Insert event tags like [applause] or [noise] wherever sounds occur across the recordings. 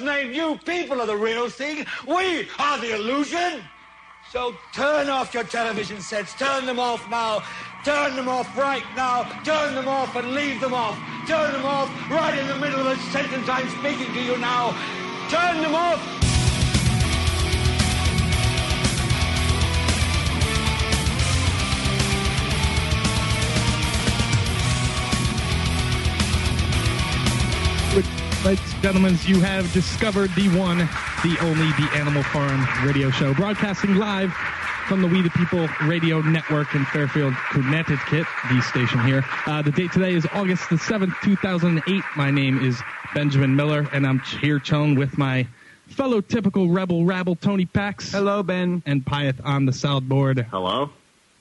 Name, you people are the real thing. We are the illusion. So turn off your television sets. Turn them off now. Turn them off right now. Turn them off and leave them off. Turn them off right in the middle of a sentence I'm speaking to you now. Turn them off. Ladies and gentlemen, you have discovered the one, the only, the Animal Farm radio show, broadcasting live from the We the People Radio Network in Fairfield, Connecticut, the station here. Uh, the date today is August the 7th, 2008. My name is Benjamin Miller, and I'm here chilling with my fellow typical rebel rabble, Tony Pax. Hello, Ben. And Pyeth on the soundboard. Hello.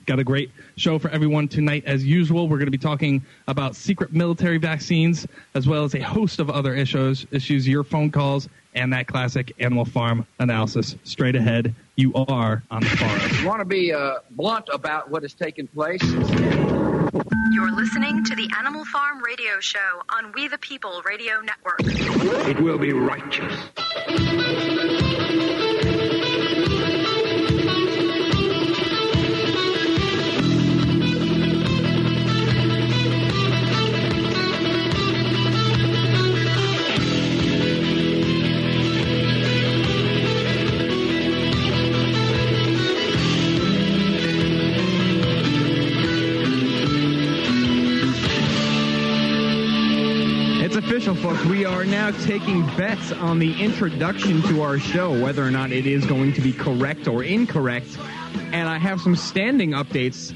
Got a great show for everyone tonight, as usual. We're going to be talking about secret military vaccines, as well as a host of other issues, issues, your phone calls, and that classic Animal Farm analysis. Straight ahead, you are on the farm. You want to be uh, blunt about what has taken place? You're listening to the Animal Farm Radio Show on We the People Radio Network. It will be righteous. Official, folks. We are now taking bets on the introduction to our show, whether or not it is going to be correct or incorrect. And I have some standing updates.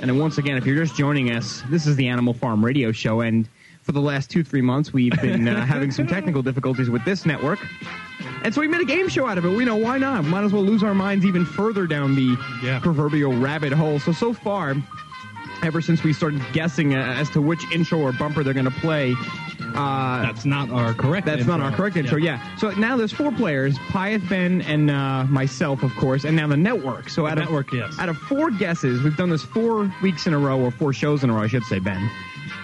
And then once again, if you're just joining us, this is the Animal Farm Radio Show. And for the last two, three months, we've been uh, [laughs] having some technical difficulties with this network. And so we made a game show out of it. We know why not? Might as well lose our minds even further down the Yeah. proverbial rabbit hole. So, so far, ever since we started guessing uh, as to which intro or bumper they're going to play, uh, That's not our correct that's not our correct intro. Yeah. So now there's four players: Pyeth, Ben, and uh, myself, of course, and now the network. So out of yes. out of four guesses, we've done this four weeks in a row, or four shows in a row, I should say, Ben.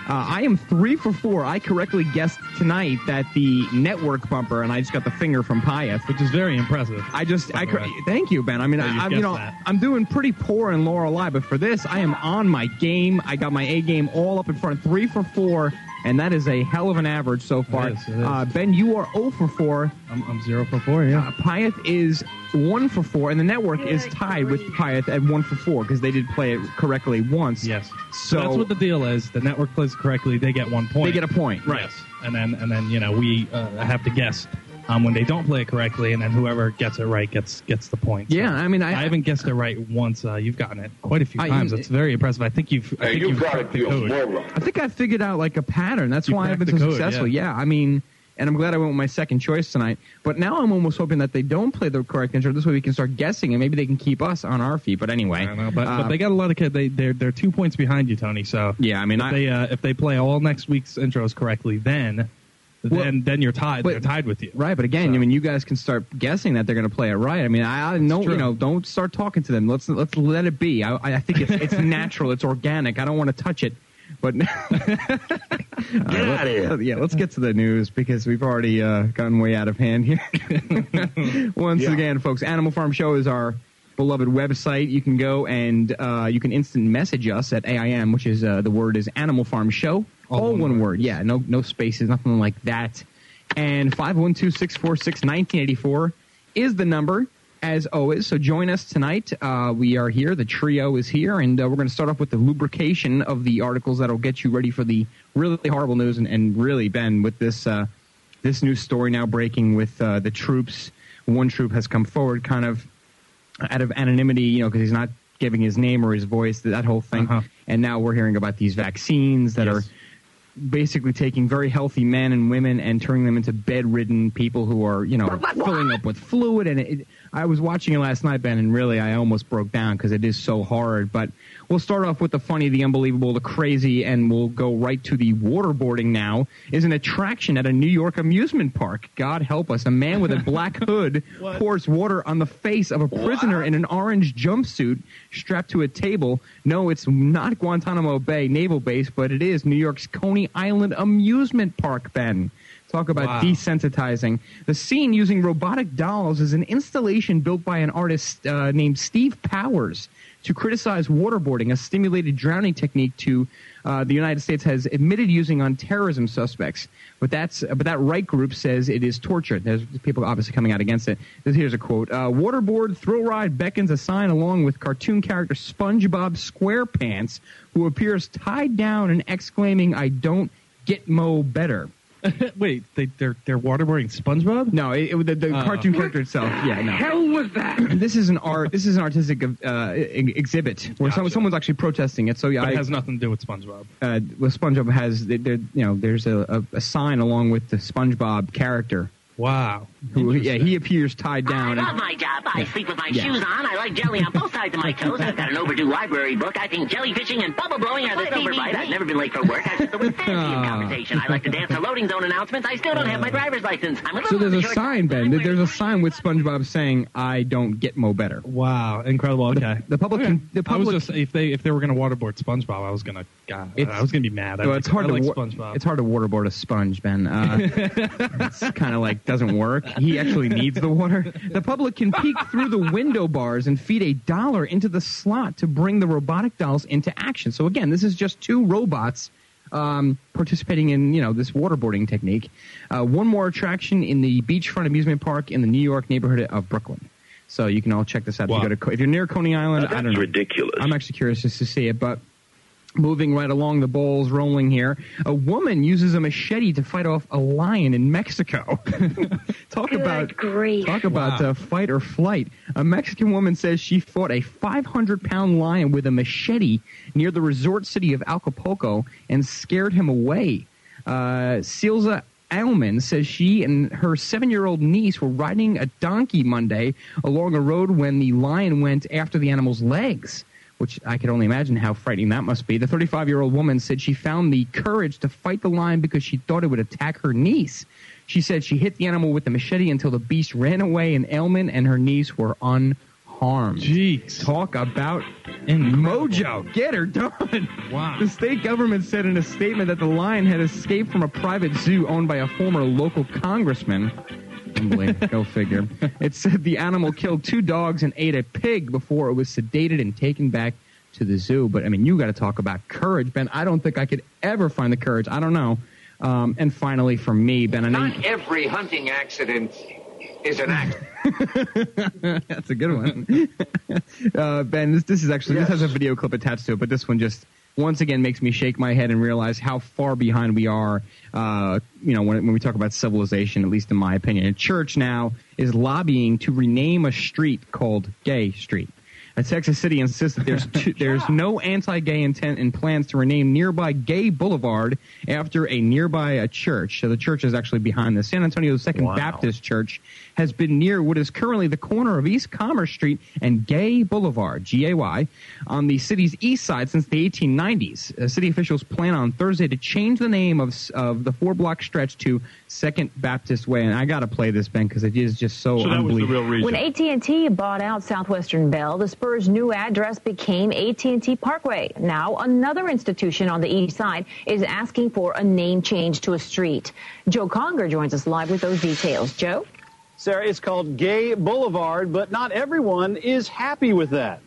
Uh, I am three for four. I correctly guessed tonight that the network bumper, and I just got the finger from Pyeth. Which is very impressive. I just, I the cor- thank you, Ben. I mean, I, I, you know, that. I'm doing pretty poor in Lorelei, but for this, I am on my game. I got my A game all up in front, three for four, and that is a hell of an average so far. is, it is. Uh, ben, you are 0 for four. I'm, I'm zero for four, yeah. Uh, Pyeth is one for four, and the network is tied with Pyeth at one for four because they did play it correctly once. Yes. So that's what the deal is. The network plays correctly, they get one point. they get a point, right? Yes. And then and then you know we uh, have to guess um, when they don't play it correctly, and then whoever gets it right gets gets the point. So Yeah, I mean, I, I haven't guessed it right once. Uh, you've gotten it quite a few I- times. It's very impressive. I think you've. I think you you've got it, the code. moron. I think I figured out like a pattern. That's You why I've been so code, successful. yeah. Yeah. I mean, and I'm glad I went with my second choice tonight. But now I'm almost hoping that they don't play the correct intro. This way we can start guessing, and maybe they can keep us on our feet. But anyway, I don't know, but, uh, but they got a lot of kids. They they're they're two points behind you, Tony. So yeah. I mean, if I, they uh, if they play all next week's intros correctly, then Well, then then you're tied. but- They're tied with you. Right, but again, So- I mean, you guys can start guessing that they're going to play it right. I mean, I, I know, true. you know, don't start talking to them. Let's let's let it be. I, I think it's it's [laughs] natural, it's organic. I don't want to touch it. But [laughs] Get out of here. yeah, let's get to the news because we've already uh, gotten way out of hand here. [laughs] Once Yeah. again, folks, Animal Farm Show is our beloved website. You can go and uh, you can instant message us at AIM, which is uh, the word is Animal Farm Show. All All, one one word. word. Yeah, no no spaces, nothing like that. And 512-646-1984 is the number, as always. So join us tonight. Uh, we are here. The trio is here, and uh, we're going to start off with the lubrication of the articles that'll get you ready for the really horrible news. And, and really, Ben, with this uh, this new story now breaking with uh, the troops, one troop has come forward, kind of out of anonymity, you know, because he's not giving his name or his voice, that whole thing. Uh-huh. And now we're hearing about these vaccines that Yes. are basically taking very healthy men and women and turning them into bedridden people who are, you know, filling up with fluid. And it, I was watching it last night, Ben, and really I almost broke down because it is so hard. But we'll start off with the funny, the unbelievable, the crazy, and we'll go right to the waterboarding now. Is an attraction at a New York amusement park. God help us. A man with a [laughs] black hood pours water on the face of a prisoner in an orange jumpsuit strapped to a table. No, it's not Guantanamo Bay Naval Base, but it is New York's Coney Island Amusement Park, Ben. Talk about Wow. desensitizing. The scene using robotic dolls is an installation built by an artist uh, named Steve Powers to criticize waterboarding, a stimulated drowning technique to uh, the United States has admitted using on terrorism suspects. But that's but that right group says it is torture. There's people obviously coming out against it. Here's a quote: uh, "Waterboard thrill ride beckons a sign along with cartoon character SpongeBob SquarePants, who appears tied down and exclaiming, "I don't get mo better." [laughs] Wait, they, they're they're waterboarding SpongeBob? No, it, it- the, the Oh. cartoon character itself. Yeah, no. Hell was that? [clears throat] This is an art. This is an artistic uh, e- exhibit where someone, Gotcha. someone's actually protesting it. So yeah, But it I, has nothing to do with SpongeBob. uh, well, SpongeBob has there, there- you know there's a, a, a sign along with the SpongeBob character Wow. Who yeah he appears tied down. I love my job. I sleep with my Yeah. shoes on. I like jelly on both sides of my toes. I've got an overdue library book. I think jellyfishing and bubble blowing are the silver bite. I've never been late for work. I sit with fancy in [laughs] conversation. I like to dance to loading zone announcements. I still don't have my driver's license. I'm a little so there's a short sign, Ben. side. There's a sign with SpongeBob saying, "I don't get mo better." Wow, incredible. Okay. the public Okay. can- the I was public- just if they if they were going to waterboard SpongeBob, I was going to God, I was going to be mad. I Well, like, it's hard I to like wa- SpongeBob. it's hard to waterboard a sponge, Ben. Uh, [laughs] it's kind of like doesn't work. He actually needs the water. The public can peek through the window bars and feed a dollar into the slot to bring the robotic dolls into action. So again, this is just two robots um, participating in you know this waterboarding technique. Uh, one more attraction in the beachfront amusement park in the New York neighborhood of Brooklyn. So you can all check this out Wow. if you go to if you're near Coney Island. I don't know. ridiculous. I'm actually curious just to see it, but moving right along the bowls, rolling here. A woman uses a machete to fight off a lion in Mexico. [laughs] talk about grief. talk about Wow. uh, fight or flight. A Mexican woman says she fought a 500 pound lion with a machete near the resort city of Acapulco and scared him away. Uh, Silza Alman says she and her seven year old niece were riding a donkey Monday along a road when the lion went after the animal's legs which I could only imagine how frightening that must be. The 35 year old woman said she found the courage to fight the lion because she thought it would attack her niece. She said she hit the animal with the machete until the beast ran away, and Elman and her niece were unharmed. Jeez. Talk about Incredible. mojo. Get her done. Wow. The state government said in a statement that the lion had escaped from a private zoo owned by a former local congressman. Unbelievable. Go figure. It said the animal killed two dogs and ate a pig before it was sedated and taken back to the zoo. But I mean, you got to talk about courage, Ben. I don't think I could ever find the courage. I don't know. Um, and finally, for me, Ben, I know Not every hunting accident is an accident. [laughs] [laughs] That's a good one. [laughs] uh, ben, this, this is actually, this has a video clip attached to it, but this one just once again makes me shake my head and realize how far behind we are, uh, you know, when, when we talk about civilization, at least in my opinion. A church now is lobbying to rename a street called Gay Street. A Texas City insists that there's [laughs] two, there's no anti-gay intent and plans to rename nearby Gay Boulevard after a nearby uh, church. So the church is actually behind the San Antonio Second Baptist Church has been near what is currently the corner of East Commerce Street and Gay Boulevard, G-A-Y, on the city's east side since the 1890s. Uh, city officials plan on Thursday to change the name of of the four-block stretch to Second Baptist Way. And I got to play this, Ben, because it is just so, So that was the unbelievable. real reason. When AT&T bought out Southwestern Bell, the New address became AT&T Parkway. Now, another institution on the east side is asking for a name change to a street. Joe Conger joins us live with those details. Joe? Sarah, it's called Gay Boulevard, but not everyone is happy with that.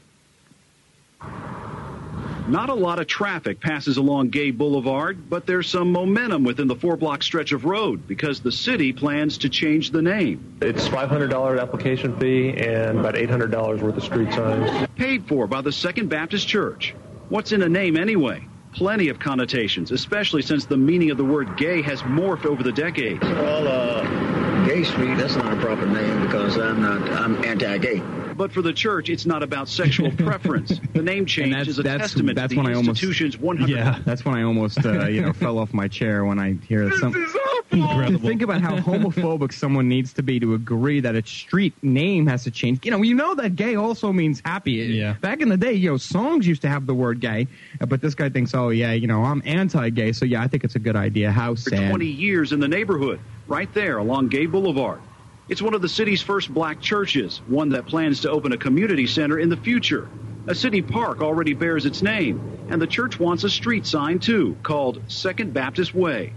Not a lot of traffic passes along Gay Boulevard, but there's some momentum within the four block stretch of road because the city plans to change the name. It's $500 application fee and about $800 worth of street signs. Paid for by the Second Baptist Church. What's in a name anyway? Plenty of connotations, especially since the meaning of the word gay has morphed over the decades. Well, uh, Gay Street, that's not a proper name because I'm not, I'm anti-gay. But for the church, it's not about sexual [laughs] preference. The name change that's- is a that's- testament that's to the when I almost- institution's 100. Yeah, that's when I almost uh, you know fell off my chair when I hear that some. To [laughs] Incredible. think about how homophobic someone needs to be to agree that a street name has to change. You know, you know that gay also means happy. Yeah. Back in the day, you know, songs used to have the word gay, but this guy thinks, oh yeah, you know, I'm anti-gay, so yeah, I think it's a good idea. How for sad. 20 years in the neighborhood, right there along Gay Boulevard. It's one of the city's first black churches, one that plans to open a community center in the future. A city park already bears its name, and the church wants a street sign too, called Second Baptist Way.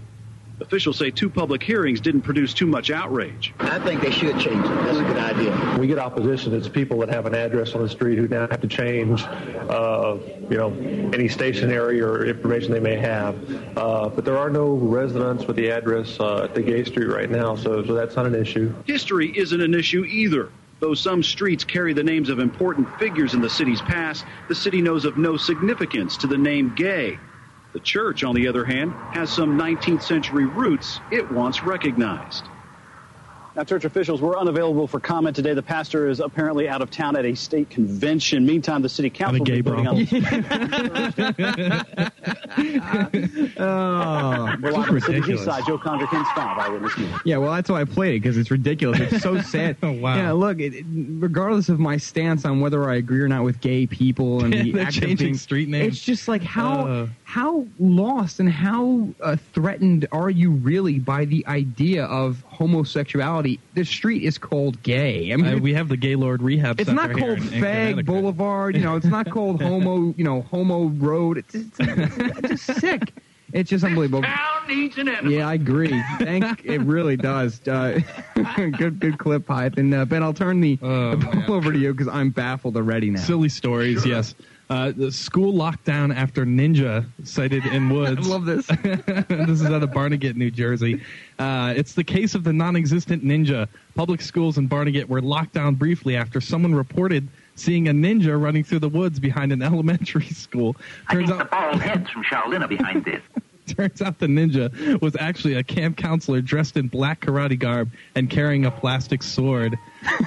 Officials say two public hearings didn't produce too much outrage. I think they should change it. That's a good idea. We get opposition. It's people that have an address on the street who now have to change, uh, you know, any stationery or information they may have. Uh, but there are no residents with the address uh, at the Gay Street right now, so, so that's not an issue. History isn't an issue either. Though some streets carry the names of important figures in the city's past, the city knows of no significance to the name gay. The church, on the other hand, has some 19th century roots it wants recognized. Now, church officials were unavailable for comment today. The pastor is apparently out of town at a state convention. Meantime, the city council gay will be voting on. [laughs] [laughs] Oh, We're live on the City East Side. Joe Conger, Ken Scott, Eyewitness News. Yeah, well, that's why I played it because it's ridiculous. It's so sad. [laughs] Oh, wow. Yeah, look, it, it- regardless of my stance on whether I agree or not with gay people and the They're act changing being- street names. it's just like how Uh. how lost and how uh, threatened are you really by the idea of homosexuality? The street is called gay. I mean, Uh, we have the Gaylord Rehab it's not here called in- in Fag Connecticut. Boulevard. You know, it's not called [laughs] Homo. You know, Homo Road. It's, it's, it's just sick. It's just unbelievable. needs an enemy. Yeah, I agree. Thank it really does. Uh, [laughs] good, good clip, hype. And uh, Ben, I'll turn the, Oh, the [laughs] ball over to you because I'm baffled already now. Silly stories, yes. Uh, the school lockdown after ninja sighted in [laughs] woods. I love this. [laughs] this is out of Barnegat, New Jersey. Uh, it's the case of the non-existent ninja. Public schools in Barnegat were locked down briefly after someone reported seeing a ninja running through the woods behind an [laughs] elementary school. I think out, the bald head's from Shaolin are behind this. [laughs] turns out the ninja was actually a camp counselor dressed in black karate garb and carrying a plastic sword.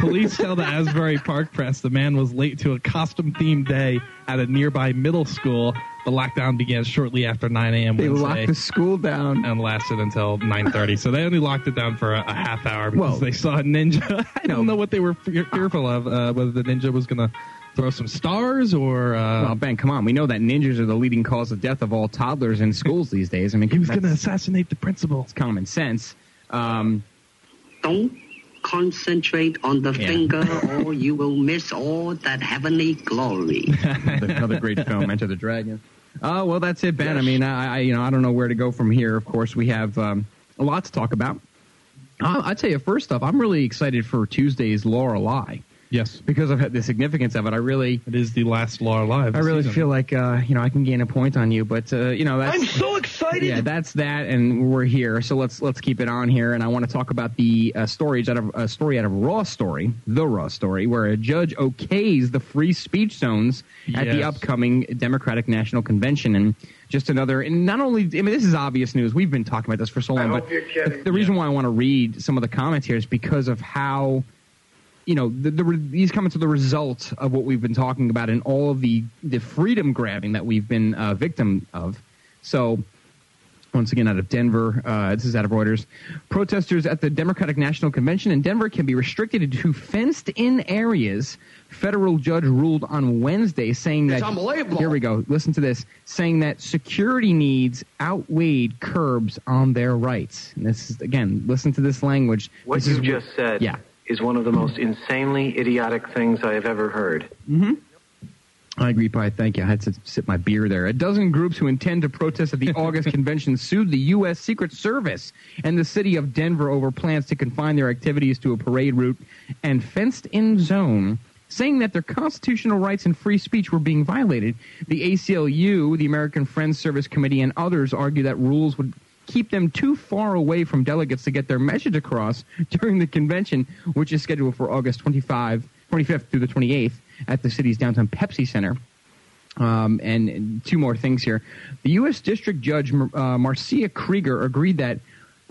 Police tell the Asbury Park Press the man was late to a costume-themed day at a nearby middle school. The lockdown began shortly after 9 a.m. They Wednesday locked the school down. and lasted until 9:30. So they only locked it down for a, a half hour because they saw a ninja. [laughs] I don't know what they were fe- fearful of. Uh, whether the ninja was going to throw some stars or uh, Well, Ben, come on. We know that ninjas are the leading cause of death of all toddlers in schools these days. I mean, he was going to assassinate the principal. It's common sense. Um, Don't concentrate on the Yeah. finger or you will miss all that heavenly glory. [laughs] another great film, Enter the Dragon. Oh well, that's it, Ben. I mean, I, I you know I don't know where to go from here. Of course, we have um, a lot to talk about. I'll, I'll tell you first off, I'm really excited for Tuesday's Lorelei Yes, because of the significance of it. I really, it is the last law alive. I really feel like uh, you know I can gain a point on you, but uh, you know that's I'm so excited. yeah, that's that, and we're here. So let's let's keep it on here. And I want to talk about the uh, stories out of a story out of Raw Story, the Raw Story, where a judge okays the free speech zones at the upcoming Democratic National Convention, and just another. And not only, I mean, this is obvious news. We've been talking about this for so long, hope but you're kidding. the reason why I want to read some of the comments here is because of how you know, the, the, these comments are the result of what we've been talking about and all of the, the freedom grabbing that we've been uh, victim of. So, once again, out of Denver, uh, this is out of Reuters. Protesters at the Democratic National Convention in Denver can be restricted to fenced in areas. Federal judge ruled on Wednesday saying that. It's unbelievable. Here we go. Listen to this. Saying that security needs outweighed curbs on their rights. And this is, again, listen to this language. What This you is just said Yeah. Is one of the most insanely idiotic things I have ever heard. Mm-hmm. I agree, Pi. Thank you. I had to sip my beer there. A dozen groups who intend to protest at the August [laughs] convention sued the U.S. Secret Service and the city of Denver over plans to confine their activities to a parade route and fenced in zone, saying that their constitutional rights and free speech were being violated. The ACLU, the American Friends Service Committee, and others argue that rules would keep them too far away from delegates to get their message across [laughs] during the convention, which is scheduled for August 25, 25th through the 28th at the city's downtown Pepsi Center. Um, and two more things here. The U.S. District Judge uh, Marcia Krieger agreed that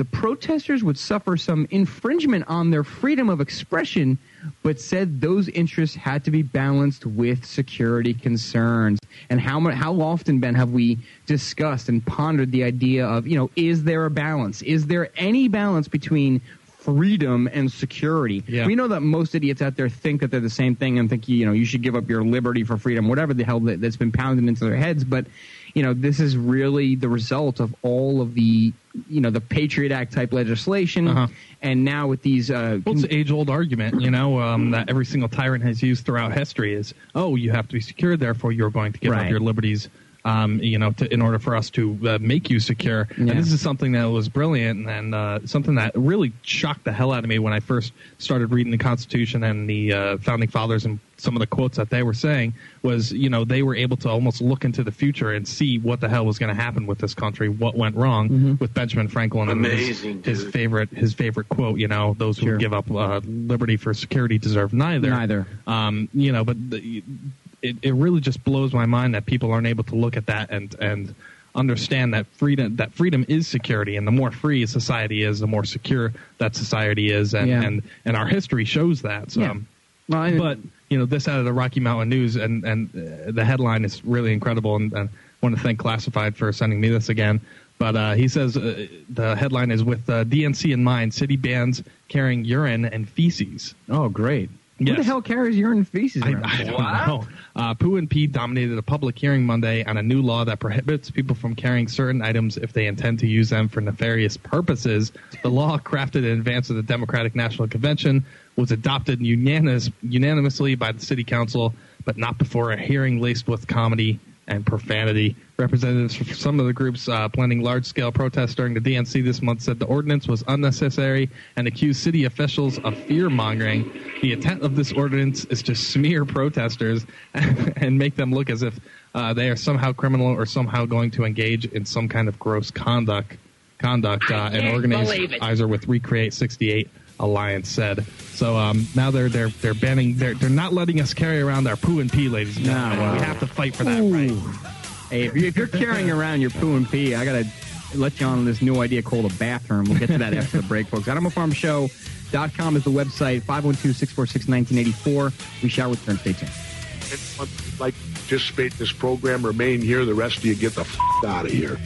the protesters would suffer some infringement on their freedom of expression, but said those interests had to be balanced with security concerns. And how how often, Ben, have we discussed and pondered the idea of, you know, is there a balance? Is there any balance between freedom and security? Yeah. We know that most idiots out there think that they're the same thing and think, you know, you should give up your liberty for freedom, whatever the hell that, that's been pounded into their heads. But, you know, this is really the result of all of the, you know, the Patriot Act type legislation. Uh-huh. And now with these, uh, Well, it's an age-old argument, you know, um, that every single tyrant has used throughout history is, oh, you have to be secure, therefore you're going to give Right. up your liberties Um, you know, to, in order for us to uh, make you secure, Yeah. and this is something that was brilliant and uh, something that really shocked the hell out of me when I first started reading the Constitution and the uh, founding fathers and some of the quotes that they were saying was, you know, they were able to almost look into the future and see what the hell was going to happen with this country, what went wrong Mm-hmm. with Benjamin Franklin and his- Amazing, his, dude. favorite his favorite quote. You know, those who Sure. give up uh, liberty for security deserve neither. Neither. Um, you know, but the, it it really just blows my mind that people aren't able to look at that and and understand that freedom that freedom is security and the more free society is the more secure that society is and Yeah. and, and our history shows that so Yeah. Well, I- but you know this out of the Rocky Mountain News and and uh, the headline is really incredible and, and I want to thank Classified for sending me this again. But uh, he says uh, the headline is with uh, DNC in mind, city bans carrying urine and feces. Oh, great. Who the hell carries urine and feces I, around? I don't know. Uh, Pooh and Pete dominated a public hearing Monday on a new law that prohibits people from carrying certain items if they intend to use them for nefarious purposes. The law, crafted in advance of the Democratic National Convention, was adopted unanimous, unanimously by the City Council, but not before a hearing laced with comedy and profanity. Representatives from some of the groups uh, planning large scale protests during the DNC this month said the ordinance was unnecessary and accused city officials of fear mongering. The intent of this ordinance is to smear protesters [laughs] and make them look as if uh, they are somehow criminal or somehow going to engage in some kind of gross conduct. Conduct, uh, an can't believe it. organizer with Recreate 68 Alliance said. So um, now they're they're they're banning they're they're not letting us carry around our poo and pee, ladies and gentlemen. wow. We have to fight for that right. Hey, if, you, if you're carrying around your poo and pee, I gotta let you on this new idea called a bathroom. We'll get to that after the break, folks. AnimalFarmShow.com is the website. 512-646-1984. We shall return. Stay tuned. like participate in this program, remain here. The rest of you get the f- out of here.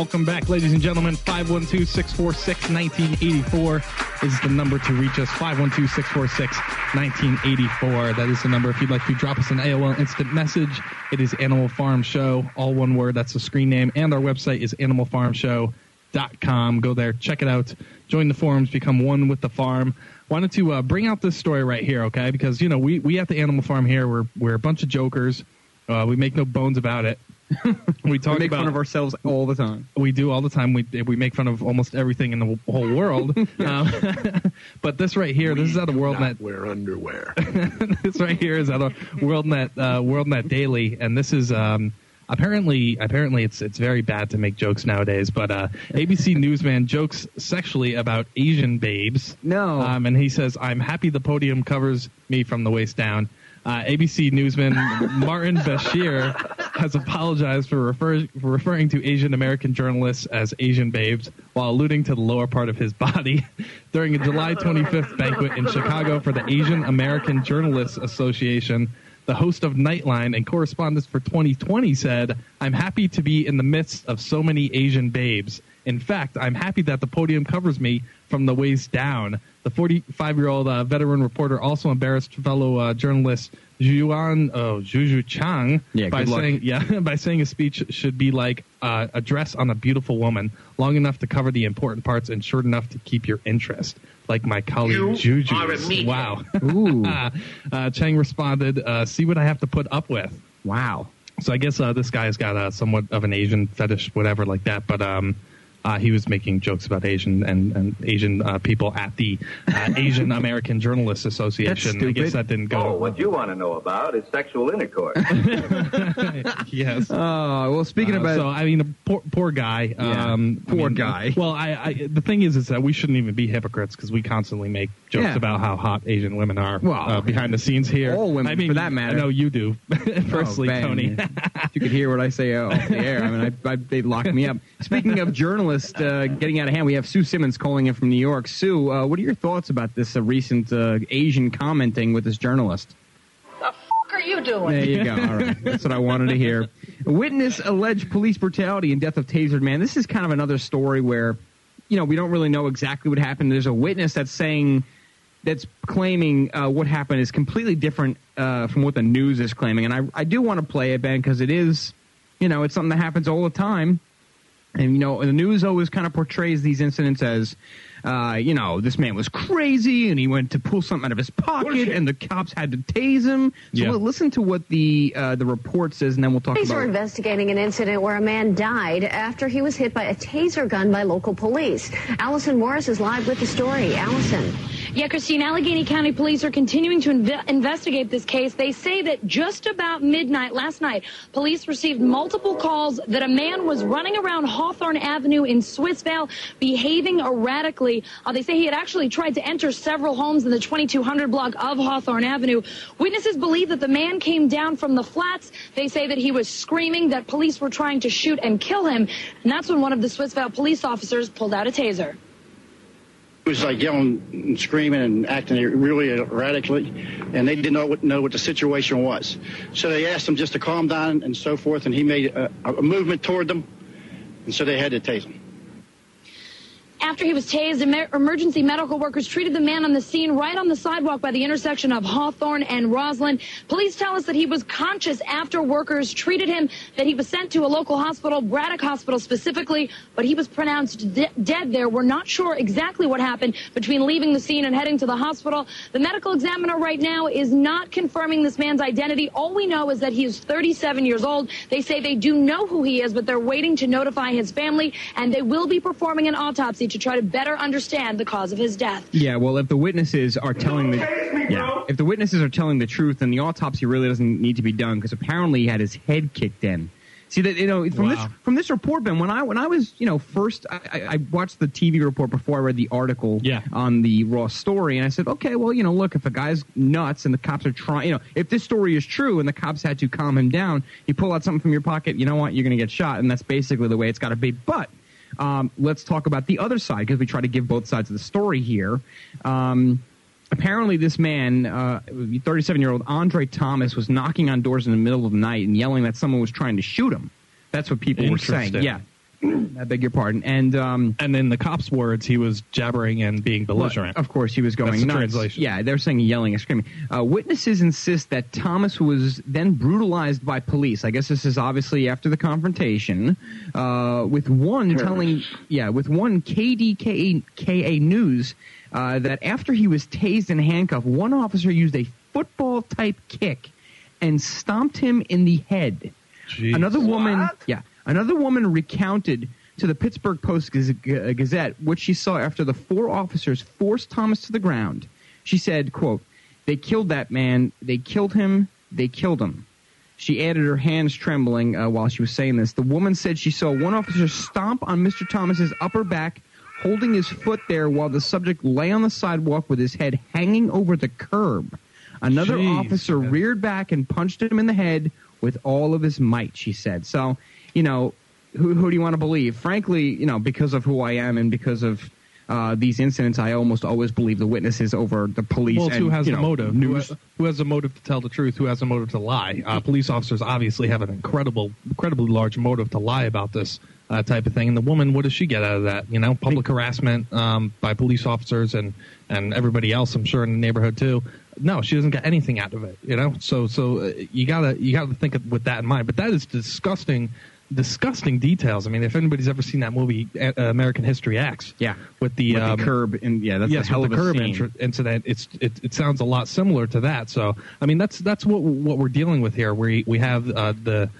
Welcome back, ladies and gentlemen. 512 646 1984 is the number to reach us. 512 646 1984. That is the number if you'd like to drop us an AOL instant message. It is Animal Farm Show, all one word. That's the screen name. And our website is animalfarmshow.com. Go there, check it out, join the forums, become one with the farm. Wanted to uh, bring out this story right here, okay? Because, you know, we, we at the Animal Farm here, we're, we're a bunch of jokers. Uh, we make no bones about it. [laughs] we talk we make about fun of ourselves all the time. we do all the time. We we make fun of almost everything in the whole world. [laughs] um, [laughs] but this right here, this is out of WorldNet. Wear underwear. this right here is out of WorldNet uh, WorldNet Daily, and this is um, apparently apparently it's it's very bad to make jokes nowadays. But uh, ABC newsman jokes sexually about Asian babes. No, um, and he says, "I'm happy the podium covers me from the waist down." Uh, ABC newsman [laughs] Martin Bashir has apologized for, refer- for referring to Asian American journalists as Asian babes while alluding to the lower part of his body [laughs] during a July 25th banquet in Chicago for the Asian American Journalists Association. The host of Nightline and correspondent for 2020 said, I'm happy to be in the midst of so many Asian babes. In fact, I'm happy that the podium covers me from the waist down. The 45 year old uh, veteran reporter also embarrassed fellow uh, journalist Juan oh, Juju Chang Yeah, by good luck. saying yeah [laughs] by saying a speech should be like uh, a dress on a beautiful woman, long enough to cover the important parts and short enough to keep your interest. Like my colleague You Juju. are a. Wow. Ooh. [laughs] uh, Chang responded, uh, "See what I have to put up with." Wow. So I guess uh, this guy's got uh, somewhat of an Asian fetish, whatever, like that. But um, uh, he was making jokes about Asian and, and Asian uh, people at the uh, [laughs] Asian American Journalists Association. I guess that didn't go. Oh, what you want to know about is sexual intercourse. [laughs] yes. Oh well, speaking Uh, about so I mean, poor poor guy. Yeah, Um, I poor mean, guy. Well, I, I the thing is, is that we shouldn't even be hypocrites because we constantly make jokes Yeah. about how hot Asian women are. Well, uh, behind the scenes here, all women, I mean, for that matter. I know you do [laughs] personally, Oh, Tony. if you could hear what I say off the air, I mean, I, I, they'd lock me up. Speaking of journalists uh, getting out of hand, we have Sue Simmons calling in from New York. Sue, uh, what are your thoughts about this uh, recent uh, Asian commenting with this journalist? The f are you doing? There you go. All right. That's what I wanted to hear. Witness alleged police brutality and death of tasered man. This is kind of another story where, you know, we don't really know exactly what happened. There's a witness that's saying that's claiming uh, what happened is completely different uh, from what the news is claiming. And I, I do want to play it, Ben, because it is, you know, it's something that happens all the time. And, you know, the news always kind of portrays these incidents as, uh, you know, this man was crazy and he went to pull something out of his pocket and the cops had to tase him. So Yeah. we'll listen to what the uh, the report says and then we'll talk Police are about investigating an incident where a man died after he was hit by a taser gun by local police. Allison Morris is live with the story. Allison. Yeah, Christine, Allegheny County Police are continuing to inve- investigate this case. They say that just about midnight last night, police received multiple calls that a man was running around Hawthorne Avenue in Swissvale behaving erratically. Uh, they say he had actually tried to enter several homes in the 2200 block of Hawthorne Avenue. Witnesses believe that the man came down from the flats. They say that he was screaming, that police were trying to shoot and kill him. And that's when one of the Swissvale police officers pulled out a taser. He was like yelling and screaming and acting really erratically, and they didn't know what, know what the situation was. So they asked him just to calm down and so forth, and he made a, a movement toward them, and so they had to tase him. After he was tased, emergency medical workers treated the man on the scene right on the sidewalk by the intersection of Hawthorne and Roslyn. Police tell us that he was conscious after workers treated him, that he was sent to a local hospital, Braddock Hospital specifically, but he was pronounced de- dead there. We're not sure exactly what happened between leaving the scene and heading to the hospital. The medical examiner right now is not confirming this man's identity. All we know is that he is 37 years old. They say they do know who he is, but they're waiting to notify his family, and they will be performing an autopsy to try to better understand the cause of his death. Yeah, well, if the witnesses are telling the yeah, if the witnesses are telling the truth, then the autopsy really doesn't need to be done because apparently he had his head kicked in. See that you know from Wow. this from this report, Ben. When I when I was you know first I, I I watched the TV report before I read the article yeah. on the raw story, and I said, okay, well you know look if a guy's nuts and the cops are trying, you know if this story is true and the cops had to calm him down, you pull out something from your pocket, you know what, you're going to get shot, and that's basically the way it's got to be. But um, let's talk about the other side because we try to give both sides of the story here. Um, apparently, this man, uh, 37 year old Andre Thomas, was knocking on doors in the middle of the night and yelling that someone was trying to shoot him. That's what people were saying. Yeah. [clears throat] I beg your pardon. And um, and in the cops' words, he was jabbering and being belligerent. of course, he was going That's the nuts. translation. Yeah, they're saying yelling and screaming. Uh, witnesses insist that Thomas was then brutalized by police. I guess this is obviously after the confrontation. Uh, with one telling, yeah, with one KDKA News uh, that after he was tased and handcuffed, one officer used a football type kick and stomped him in the head. Another woman, yeah, another woman recounted to the Pittsburgh Post Gazette what she saw after the four officers forced Thomas to the ground. She said, "quote They killed that man. They killed him. They killed him." She added her hands trembling uh, while she was saying this. The woman said she saw one officer stomp on Mr. Thomas's upper back, holding his foot there while the subject lay on the sidewalk with his head hanging over the curb. Another Jeez, officer reared back and punched him in the head with all of his might, she said. So, you know, who, who do you want to believe? Frankly, you know, because of who I am and because of uh, these incidents, I almost always believe the witnesses over the police. Well, and, who has you the know, motive? Who, News. who has a motive to tell the truth? Who has a motive to lie? Uh, police officers obviously have an incredible, incredibly large motive to lie about this uh, type of thing. And the woman, what does she get out of that? You know, public harassment um, by police officers and and everybody else. I'm sure in the neighborhood too. No, she doesn't get anything out of it. You know, so so uh, you gotta you gotta think of, with that in mind. But that is disgusting. Disgusting details. I mean, if anybody's ever seen that movie, uh, American History X, yeah, with the, With the um, curb and yeah, that's yes, a hell with the curb scene. intr- incident, it's it, it sounds a lot similar to that. So, I mean, that's that's what what we're dealing with here. We we have uh, the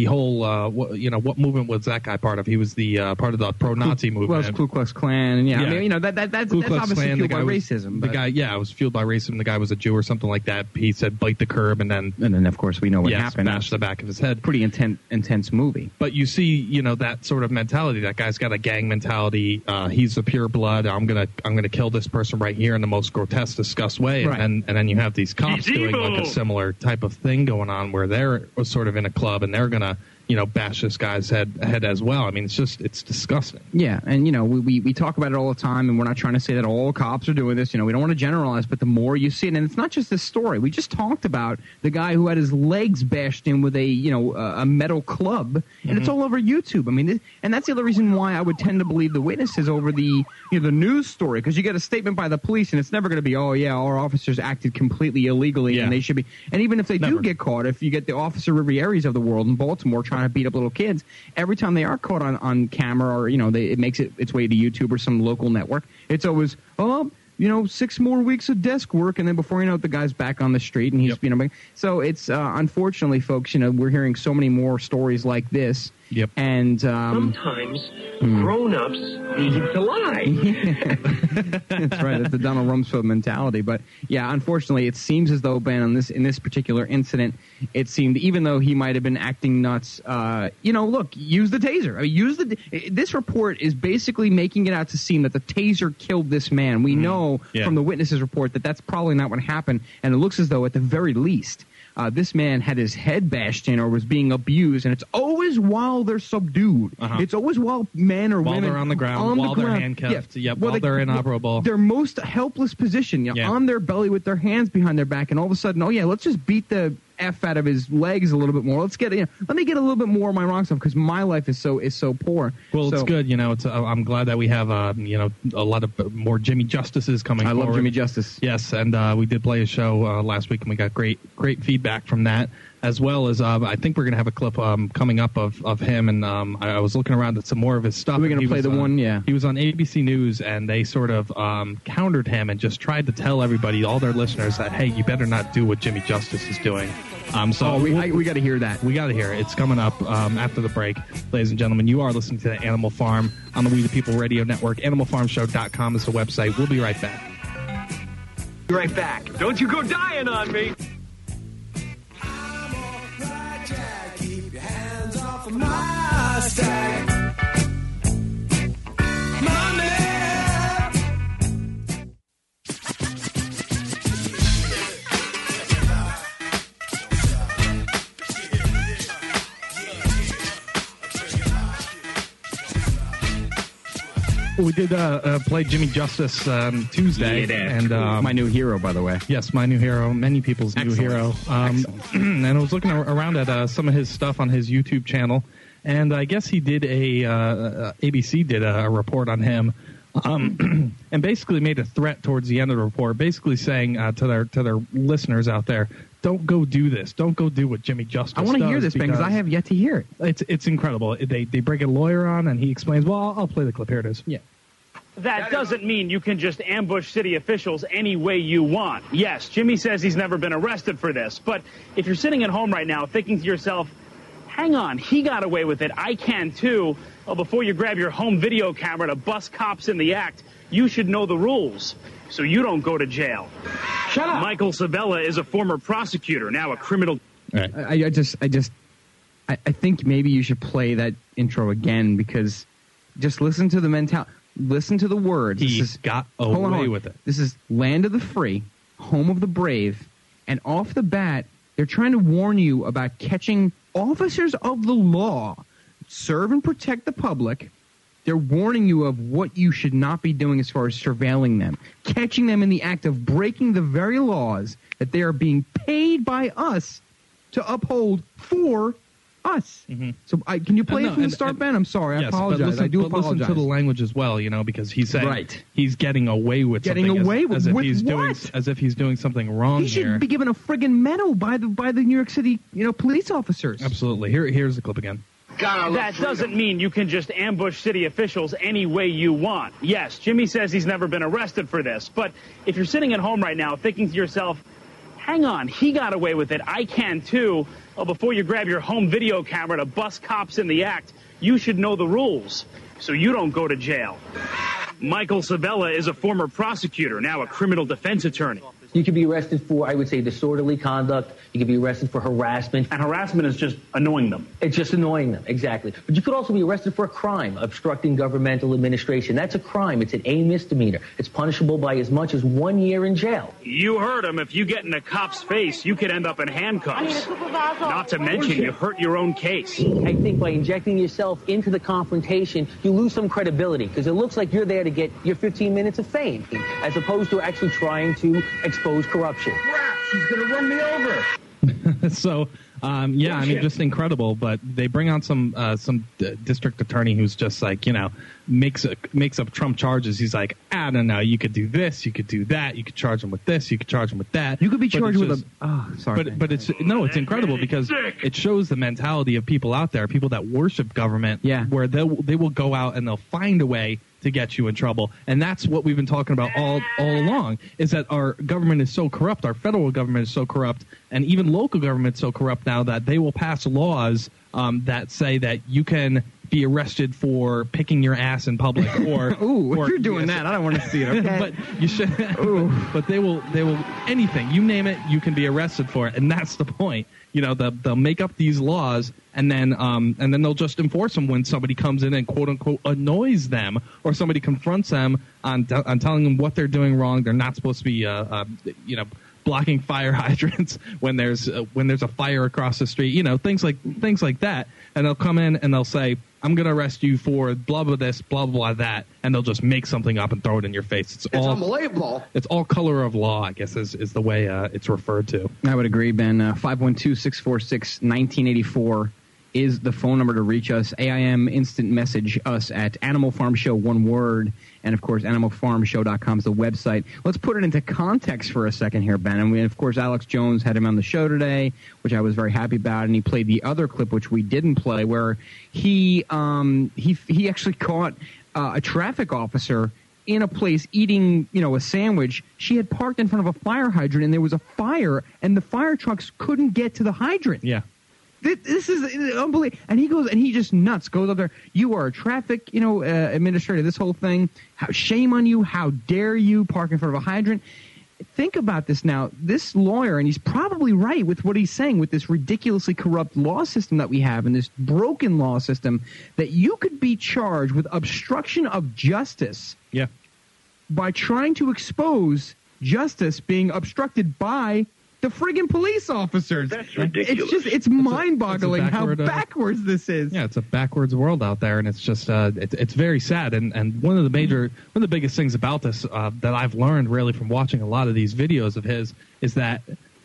the whole uh, what, you know what movement was that guy part of? He was the uh, part of the pro-Nazi Well, movement. it's Ku Klux Klan, and yeah, I mean, you know that, that that's, that's obviously Klan, fueled by was- racism. The guy, yeah, it was fueled by racism. The guy was a Jew or something like that. He said, "Bite the curb," and then and then of course we know what yeah, happened. smashed the back of his head. Pretty intense, intense movie. But you see, you know that sort of mentality. That guy's got a gang mentality. Uh, he's a pure blood. I'm gonna I'm gonna kill this person right here in the most grotesque, disgust way. Right. And then and then you have these cops He's doing like a similar type of thing going on where they're sort of in a club and they're gonna uh, you know, bash this guy's head head as well. I mean, it's just it's disgusting. Yeah, and you know we, we, we talk about it all the time, and we're not trying to say that all cops are doing this. You know, we don't want to generalize, but the more you see it, and it's not just this story. We just talked about the guy who had his legs bashed in with a you know a a metal club, and it's Mhm. all over YouTube. I mean, it, and that's the other reason why I would tend to believe the witnesses over the you know the news story because you get a statement by the police, and it's never going to be oh yeah our officers acted completely illegally Yeah. and they should be. And even if they do get caught, if you get the Officer Rivieris of the world in Baltimore trying to beat up little kids, every time they are caught on, on camera or you know they, it makes it its way to YouTube or some local network, it's always oh you know six more weeks of desk work, and then before you know it, the guy's back on the street and he's you know so it's uh, unfortunately, folks, you know we're hearing so many more stories like this. Yep. And um, Sometimes Hmm. grown-ups need to lie. [laughs] That's right. That's the Donald Rumsfeld mentality. But yeah, unfortunately, it seems as though Ben on this in this particular incident, it seemed even though he might have been acting nuts, uh, you know, look, use the taser. I mean, use the. This report is basically making it out to seem that the taser killed this man. We know Yeah. from the witnesses report that that's probably not what happened, and it looks as though at the very least. Uh, this man had his head bashed in or was being abused, and it's always while they're subdued. Uh-huh. It's always while men or While women they're on the ground, on the while they're ground. handcuffed, Yeah. yep, while they- they're inoperable. Their most helpless position, you know, Yeah. on their belly with their hands behind their back, and all of a sudden, oh yeah, let's just beat the f out of his legs a little bit more. Let's get, you know, let me get a little bit more of my wrong stuff because my life is so is so poor. Well, it's good. You know, it's. Uh, I'm glad that we have, uh, you know, a lot of uh, more Jimmy Justices coming. I love. Jimmy Justice. Yes, and uh, we did play a show uh, last week, and we got great, great feedback from that. As well as, uh, I think we're going to have a clip um, coming up of, of him, and um, I, I was looking around at some more of his stuff. We're gonna He play was the on- one, yeah. He was on ABC News, and they sort of um, countered him and just tried to tell everybody, all their listeners, that hey, you better not do what Jimmy Justice is doing. Um, so Oh, we- we'll- I- we got to hear that. we got to hear it. It's coming up um, after the break. Ladies and gentlemen, you are listening to the Animal Farm on the We the People Radio Network. AnimalFarmShow.com is the website. We'll be right back. Be right back. Don't you go dying on me. My stack. We did uh, uh, play Jimmy Justice um, Tuesday, Yeah. and um, My new hero, by the way. Yes, my new hero, many people's new hero. Um, [clears throat] and I was looking around at uh, some of his stuff on his YouTube channel, and I guess he did a uh, uh, ABC did a, a report on him, um, [clears throat] and basically made a threat towards the end of the report, basically saying uh, to their to their listeners out there, don't go do this, don't go do what Jimmy Justice. I want to hear this Ben because I have yet to hear it. It's it's incredible. They they bring a lawyer on, and he explains. Well, I'll, I'll play the clip. Here it is. Yeah. That doesn't mean you can just ambush city officials any way you want. Yes, Jimmy says he's never been arrested for this, but if you're sitting at home right now thinking to yourself, hang on, he got away with it, I can too, well, before you grab your home video camera to bust cops in the act, you should know the rules so you don't go to jail. Shut up. Michael Sabella is a former prosecutor, now a criminal. I, I just, I just, I, I think maybe you should play that intro again because just listen to the mentality, listen to the words. He this is, got hold on, away hold on. with it. This is land of the free, home of the brave, and off the bat, they're trying to warn you about catching officers of the law, serve and protect the public. They're warning you of what you should not be doing as far as surveilling them, catching them in the act of breaking the very laws that they are being paid by us to uphold for us. Mm-hmm. So, I, can you play And it no, from the start, and- Ben? I'm sorry. I Yes, but apologize. listen- I do but apologize. Listen to the language as well, you know, because he's saying Right. he's getting away with Getting something as- away with- as, if with he's doing as if he's doing something wrong he should here. be given a friggin' medal by the by the New York City, you know, police officers. Absolutely. Here, here's the clip again. That doesn't mean you can just ambush city officials any way you want. Yes, Jimmy says he's never been arrested for this, but if you're sitting at home right now thinking to yourself, hang on, he got away with it, I can too, well, before you grab your home video camera to bust cops in the act, you should know the rules so you don't go to jail. Michael Sabella is a former prosecutor, now a criminal defense attorney. You could be arrested for, I would say, disorderly conduct. You could be arrested for harassment. And harassment is just annoying them. It's just annoying them, exactly. But you could also be arrested for a crime, obstructing governmental administration. That's a crime. It's an A misdemeanor. It's punishable by as much as one year in jail. You heard him. If you get in a cop's face, you could end up in handcuffs. Not to mention, you hurt your own case. I think by injecting yourself into the confrontation, you lose some credibility because it looks like you're there to get your 15 minutes of fame, as opposed to actually trying to expose corruption. She's gonna run me over. [laughs] so um, yeah, I mean, just incredible. But they bring on some uh, some d- district attorney who's just like you know makes a, makes up Trump charges. He's like, I don't know, you could do this, you could do that, you could charge him with this, you could charge him with that. You could be But charged with just- a. Oh, sorry. But but it's no, it's incredible because it shows the mentality of people out there, people that worship government. Yeah. Where they they will go out and they'll find a way to get you in trouble, and that's what we've been talking about all all along. Is that our government is so corrupt, our federal government is so corrupt, and even local government is so corrupt now that they will pass laws um, that say that you can be arrested for picking your ass in public [laughs] or Ooh, or if you're doing that, I don't want to see it. [laughs] Okay. but you should. [laughs] but they will. They will. Anything you name it, you can be arrested for it, and that's the point. You know, they'll, they'll make up these laws, and then um, and then they'll just enforce them when somebody comes in and quote unquote annoys them, or somebody confronts them on on telling them what they're doing wrong. They're not supposed to be, uh, uh, you know. Blocking fire [laughs] hydrants when there's uh, when there's a fire across the street, you know things like things like that, and they'll come in and they'll say, "I'm going to arrest you for blah blah this, blah blah that," and they'll just make something up and throw it in your face. It's, It's all unbelievable. it's all color of law, I guess, is, is the way uh, it's referred to. I would agree, Ben. Uh, 512-646-1984 is the phone number to reach us. AIM instant message us at Animal Farm Show, one word. And, of course, animalfarmshow.com is the website. Let's put it into context for a second here, Ben. And, we, of course, Alex Jones had him on the show today, which I was very happy about. And he played the other clip, which we didn't play, where he, um, he, he actually caught uh, a traffic officer in a place eating, you know, a sandwich. She had parked in front of a fire hydrant, and there was a fire, and the fire trucks couldn't get to the hydrant. Yeah. This, this is unbelievable. And he goes, and he just nuts goes up there. You are a traffic, you know, uh, administrator. This whole thing. How shame on you? How dare you park in front of a hydrant? Think about this now. This lawyer, and he's probably right with what he's saying with this ridiculously corrupt law system that we have and this broken law system, that you could be charged with obstruction of justice Yeah. by trying to expose justice being obstructed by the friggin' police officers. That's ridiculous. It's just, it's mind-boggling It's a how backward, uh, backwards this is. Yeah, it's a backwards world out there, and it's just uh, it, it's very sad. And, and one of the major one of the biggest things about this uh, that I've learned really from watching a lot of these videos of his is that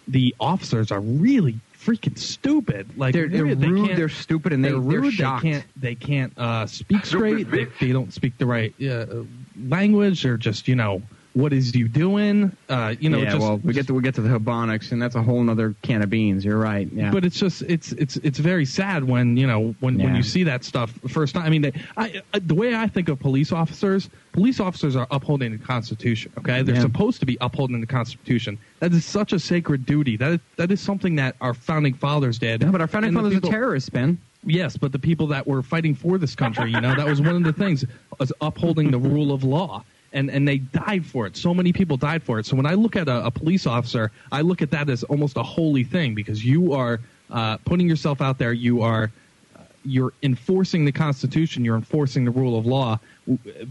the officers are really freaking stupid. Like They're- they're they rude, they're stupid, and they- they're they're rude. shocked. They can't they can't uh, speak straight. They, they don't speak the right uh, language. They're just you know what is you doing? Uh, you know, yeah, just, well, we get to we get to the Habonics, and that's a whole other can of beans. You're right. Yeah, but it's just it's it's it's very sad when you know when, when you see that stuff first time. I mean, they, I, I, the way I think of police officers, police officers are upholding the Constitution. Okay, they're Yeah. supposed to be upholding the Constitution. That is such a sacred duty. That is, that is something that our founding fathers did. Yeah, but our founding And fathers people- are terrorists, Ben. Yes, but the people that were fighting for this country, you know, that was one of the things was upholding the rule of law. And, and they died for it. So many people died for it. So when I look at a, a police officer, I look at that as almost a holy thing because you are uh, putting yourself out there. You are uh, you're enforcing the Constitution. You're enforcing the rule of law.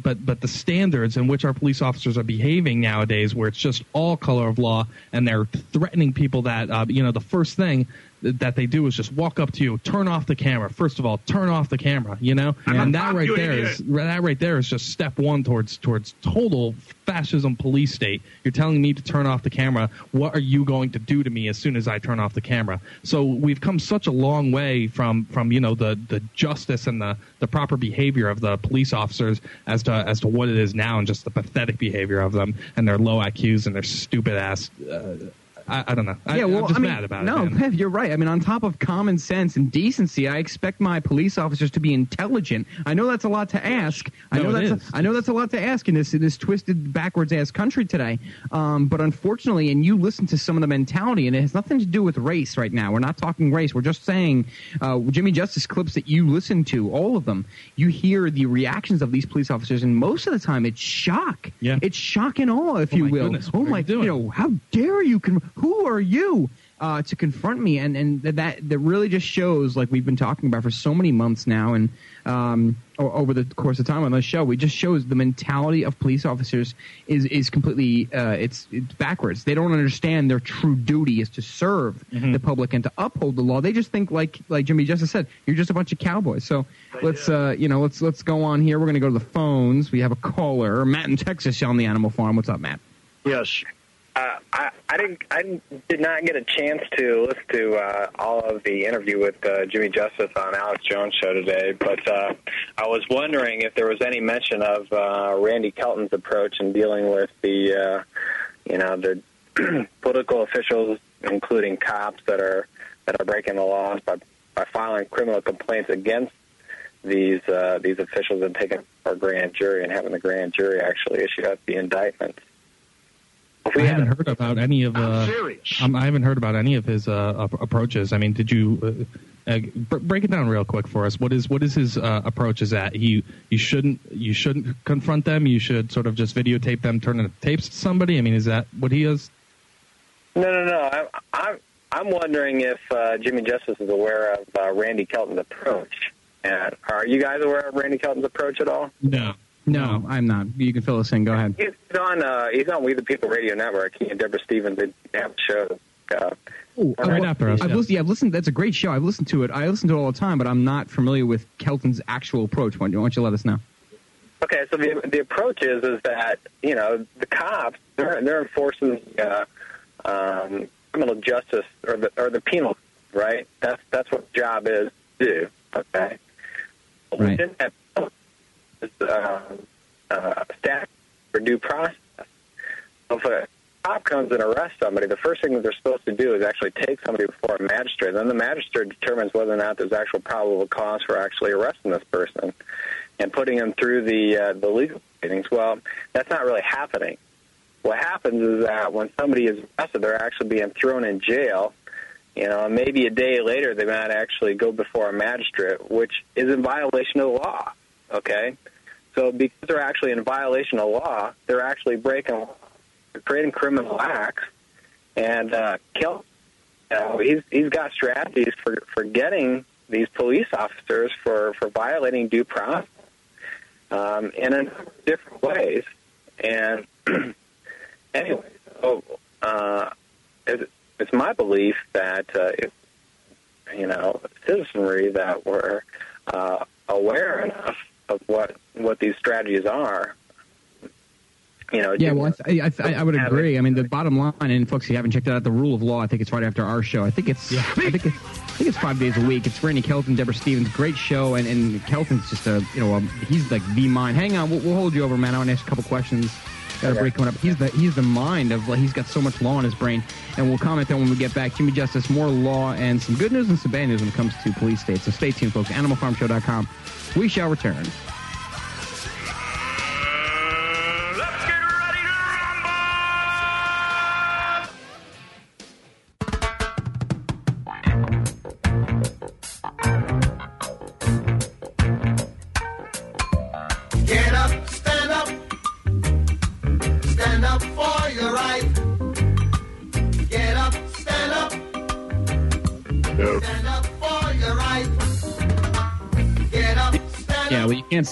But but the standards in which our police officers are behaving nowadays, where it's just all color of law, and they're threatening people that uh, you know the first thing that they do is just walk up to you, turn off the camera. First of all, turn off the camera. You know, I'm and that right there idiot. is that right there is just step one towards towards total fascism police state. You're telling me to turn off the camera. What are you going to do to me as soon as I turn off the camera? So we've come such a long way from from you know the the justice and the the proper behavior of the police officers as to as to what it is now and just the pathetic behavior of them and their low IQs and their stupid ass. Uh, I, I don't know. I, yeah, well, I'm just I mean, mad about no, it. Bev, you're right. I mean, on top of common sense and decency, I expect my police officers to be intelligent. I know that's a lot to ask. I No, know that's is. A, I know that's a lot to ask in this in this twisted backwards ass country today. Um, but unfortunately, and you listen to some of the mentality, and it has nothing to do with race right now. We're not talking race. We're just saying uh, Jimmy Justice clips that you listen to, all of them. You hear the reactions of these police officers, and most of the time, it's shock. Yeah. it's shock and awe, if you my will. goodness, oh my, you you know, how dare you? Con- who are you uh, to confront me? And and that that really just shows, like we've been talking about for so many months now, and um, over the course of time on this show, it just shows the mentality of police officers is is completely uh, it's it's backwards. They don't understand their true duty is to serve Mm-hmm. the public and to uphold the law. They just think like like Jimmy Justice said, you're just a bunch of cowboys. So let's uh, you know let's let's go on here. We're going to go to the phones. We have a caller, Matt in Texas on the Animal Farm. What's up, Matt? Yes. Uh, I, I didn't. I did not get a chance to listen to uh, all of the interview with uh, Jimmy Justice on Alex Jones' show today, but uh, I was wondering if there was any mention of uh, Randy Kelton's approach in dealing with the, uh, you know, the [clears throat] political officials, including cops that are that are breaking the laws by by filing criminal complaints against these uh, these officials and taking our grand jury and having the grand jury actually issue out the indictments. I haven't heard about any of. Uh, um, I haven't heard about any of his uh, approaches. I mean, did you uh, uh, break it down real quick for us? What is what is his uh, approach? Is that he you shouldn't you shouldn't confront them. You should sort of just videotape them, turn the tapes to somebody. I mean, is that what he is? No, no, no. I'm I'm, I'm wondering if uh, Jimmy Justice is aware of uh, Randy Kelton's approach. And are you guys aware of Randy Kelton's approach at all? No. No, I'm not. You can fill us in. Go ahead. He's on. Uh, he's on We the People Radio Network. He and Deborah Stevens they have a show. Uh, Ooh, right I've, after us, I've yeah. listened. Yeah, I've listened. That's a great show. I've listened to it. I listen to it all the time, but I'm not familiar with Kelton's actual approach. Why don't you let us know? Okay, so the the approach is is that you know the cops they're they're enforcing uh, um, criminal justice or the or the penal right. That's that's what the job is to do. Okay, right. Within that uh, uh, staff for due process. If a cop comes and arrests somebody, the first thing that they're supposed to do is actually take somebody before a magistrate. Then the magistrate determines whether or not there's actual probable cause for actually arresting this person and putting them through the uh, the legal proceedings. Well, that's not really happening. What happens is that when somebody is arrested, they're actually being thrown in jail. You know, maybe a day later they might actually go before a magistrate, which is in violation of the law. Okay, so because they're actually in violation of law, they're actually breaking, they're creating criminal acts, and uh, kill. You know, he's he's got strategies for for getting these police officers for for violating due process um, in a number of different ways. And [clears throat] anyway, so uh, it, it's my belief that uh, if you know citizenry that were uh, aware enough of what what these strategies are, you know, Yeah, well, I, th- I, th- I would agree. I mean, the bottom line, and folks, if you haven't checked it out, the rule of law. I think it's right after our show. I think it's, I think it's, I think it's five days a week. It's Randy Kelton, Deborah Stevens, great show, and, and Kelton's just a, you know, a, he's like the mind. Hang on, we'll, we'll hold you over, man. I want to ask a couple questions. Got a Okay. break coming up. He's the he's the mind of like, he's got so much law in his brain, and we'll comment on when we get back. Jimmy Justice, more law and some good news and some bad news when it comes to police states. So stay tuned, folks. AnimalFarmShow.com. We shall return.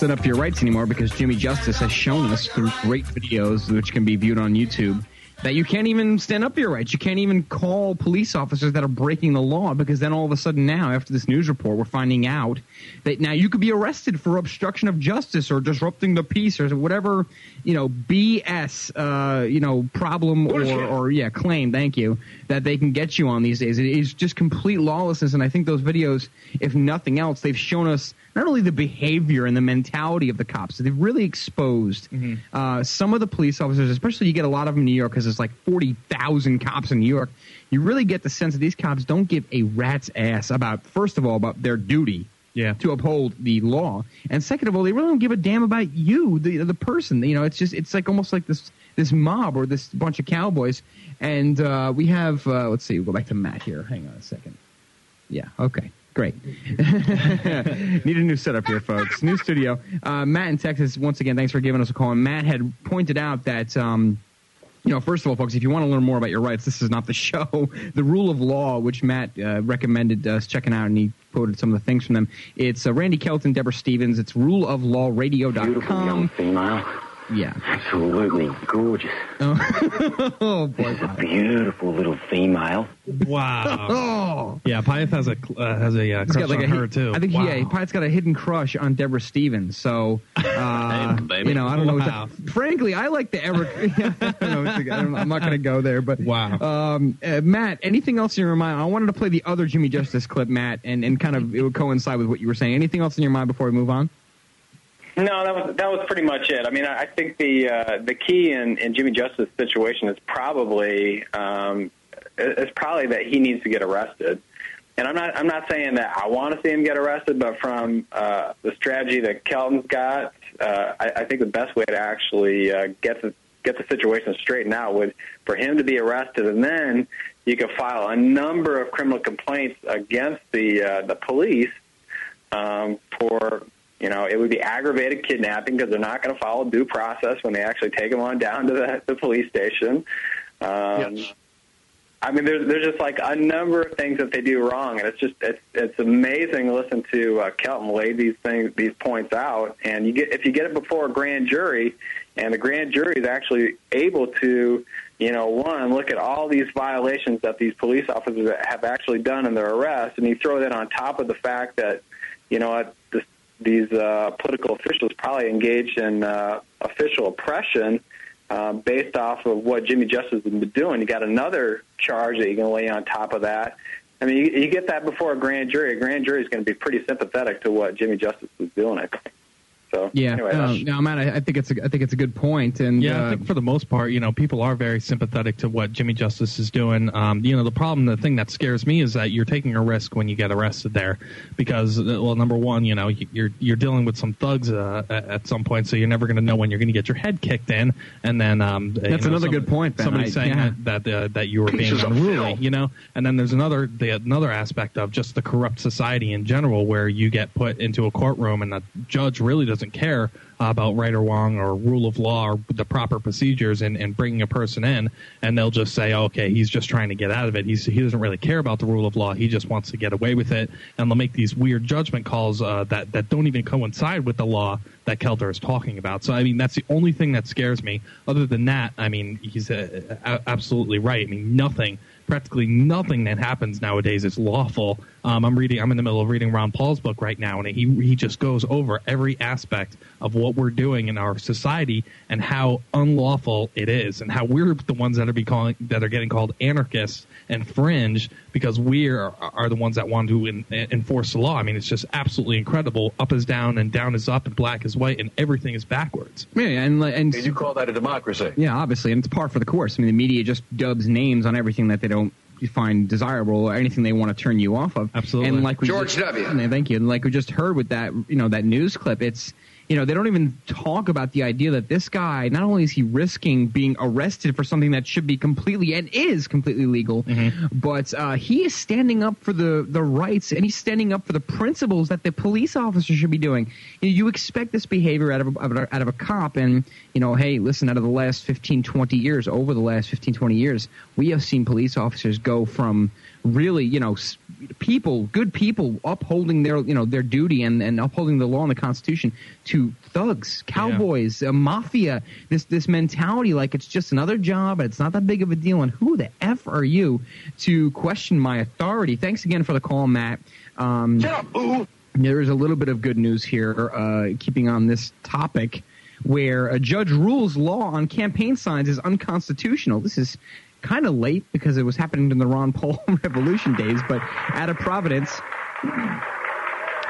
Yeah, well, you can't stand up your rights anymore because Jimmy Justice has shown us through great videos, which can be viewed on YouTube, that you can't even stand up for your rights. You can't even call police officers that are breaking the law because then all of a sudden now, after this news report, we're finding out that now you could be arrested for obstruction of justice or disrupting the peace or whatever, you know, BS, uh, you know, problem or, or, yeah, claim, thank you, that they can get you on these days. It is just complete lawlessness. And I think those videos, if nothing else, they've shown us not only the behavior and the mentality of the cops, they've really exposed uh, some of the police officers, especially you get a lot of them in New York because there's like 40,000 cops in New York. You really get the sense that these cops don't give a rat's ass about, first of all, about their duty yeah. to uphold the law, and second of all, they really don't give a damn about you, the the person. You know, it's just it's like almost like this this mob or this bunch of cowboys. And uh, we have uh, let's see, we'll go back to Matt here. Hang on a second. Yeah. Okay. Great. [laughs] Need a new setup here, folks. New studio. Uh, Matt in Texas, once again, thanks for giving us a call. And Matt had pointed out that, um, you know, first of all, folks, if you want to learn more about your rights, this is not the [laughs] show. The rule of law, which Matt uh, recommended us checking out, and he quoted some of the things from them. It's uh, Randy Kelton, Deborah Stevens. It's ruleoflawradio.com. female. Yeah. Absolutely gorgeous. Oh, [laughs] oh boy. Beautiful little female. Wow. [laughs] oh. Yeah, Pyeth has a uh, has a uh, crush got like on a her too. I think wow. yeah, Pyatt's got a hidden crush on Deborah Stevens. So, [laughs] uh, baby. you know, I don't know. Wow. What to, frankly, I like the Eric. I don't know what to- I don't- I'm not going to go there, but wow. Um, uh, Matt, anything else in your mind? I wanted to play the other Jimmy Justice clip, Matt, and and kind of it would coincide with what you were saying. Anything else in your mind before we move on? No, that was that was pretty much it. I mean, I think the uh, the key in, in Jimmy Justice's situation is probably um, is probably that he needs to get arrested. And I'm not I'm not saying that I want to see him get arrested, but from uh, the strategy that Kelton's got, uh, I, I think the best way to actually uh, get the get the situation straightened out would for him to be arrested, and then you could file a number of criminal complaints against the uh, the police um, for you know it would be aggravated kidnapping because they're not going to follow due process when they actually take him on down to the, the police station. Um, I mean, there's there's just like a number of things that they do wrong, and it's just it's it's amazing to listen to uh, Kelton lay these things these points out. And you get if you get it before a grand jury, and the grand jury is actually able to, you know, one look at all these violations that these police officers have actually done in their arrest, and you throw that on top of the fact that, you know, this, these uh, political officials probably engaged in uh, official oppression um, based off of what Jimmy Justice has been doing. You got another charge that you can lay on top of that. I mean, you, you get that before a grand jury. A grand jury is going to be pretty sympathetic to what Jimmy Justice is doing. I think. So Yeah, anyway, no, that's- no, Matt, I, I think it's a, I think it's a good point, and Yeah, uh, I think for the most part, you know, people are very sympathetic to what Jimmy Justice is doing. Um, you know, the problem, the thing that scares me is that you're taking a risk when you get arrested there, because uh, well, number one, you know, you- you're you're dealing with some thugs uh, at at some point, so you're never going to know when you're going to get your head kicked in, and then um, you That's know, another good point, Ben. Somebody I- saying yeah. that that, uh, that you were being unruly, you know, and then there's another the another aspect of just the corrupt society in general, where you get put into a courtroom and the judge really doesn't care about right or wrong or rule of law or the proper procedures and, and bringing a person in and they'll just say okay he's just trying to get out of it. He's, he doesn't really care about the rule of law. He just wants to get away with it. And they'll make these weird judgment calls uh, that, that don't even coincide with the law that Kelton is talking about. So I mean that's the only thing that scares me. Other than that I mean he's uh, absolutely right. I mean nothing practically nothing that happens nowadays is lawful. Um, I'm reading. I'm in the middle of reading Ron Paul's book right now, and he he just goes over every aspect of what we're doing in our society and how unlawful it is, and how we're the ones that are be calling that are getting called anarchists and fringe because we are, are the ones that want to en, enforce the law. I mean, it's just absolutely incredible. Up is down, and down is up, and black is white, and everything is backwards. Yeah, and like- and you call that a democracy? Yeah, obviously, and it's par for the course. I mean, the media just dubs names on everything that they don't find desirable or anything they want to turn you off of. Absolutely. And like we George just, W.. Thank you. And like we just heard with that, you know, that news clip, it's you know they don't even talk about the idea that this guy not only is he risking being arrested for something that should be completely and is completely legal, but uh, he is standing up for the the rights and he's standing up for the principles that the police officer should be doing. You, know, you expect this behavior out of a, of a- out of a cop, and you know, hey, listen, out of the last 15, 20 years, over the last 15, 20 years, we have seen police officers go from really, you know, s- people, good people, upholding their, you know, their duty and, and upholding the law and the Constitution, to thugs, cowboys, uh, mafia. This this mentality, like it's just another job, and it's not that big of a deal. And who the f are you to question my authority? Thanks again for the call, Matt. Um, there is a little bit of good news here, uh, keeping on this topic, where a judge rules law on campaign signs is unconstitutional. This is kind of late because it was happening in the Ron Paul [laughs] Revolution days, but out of Providence.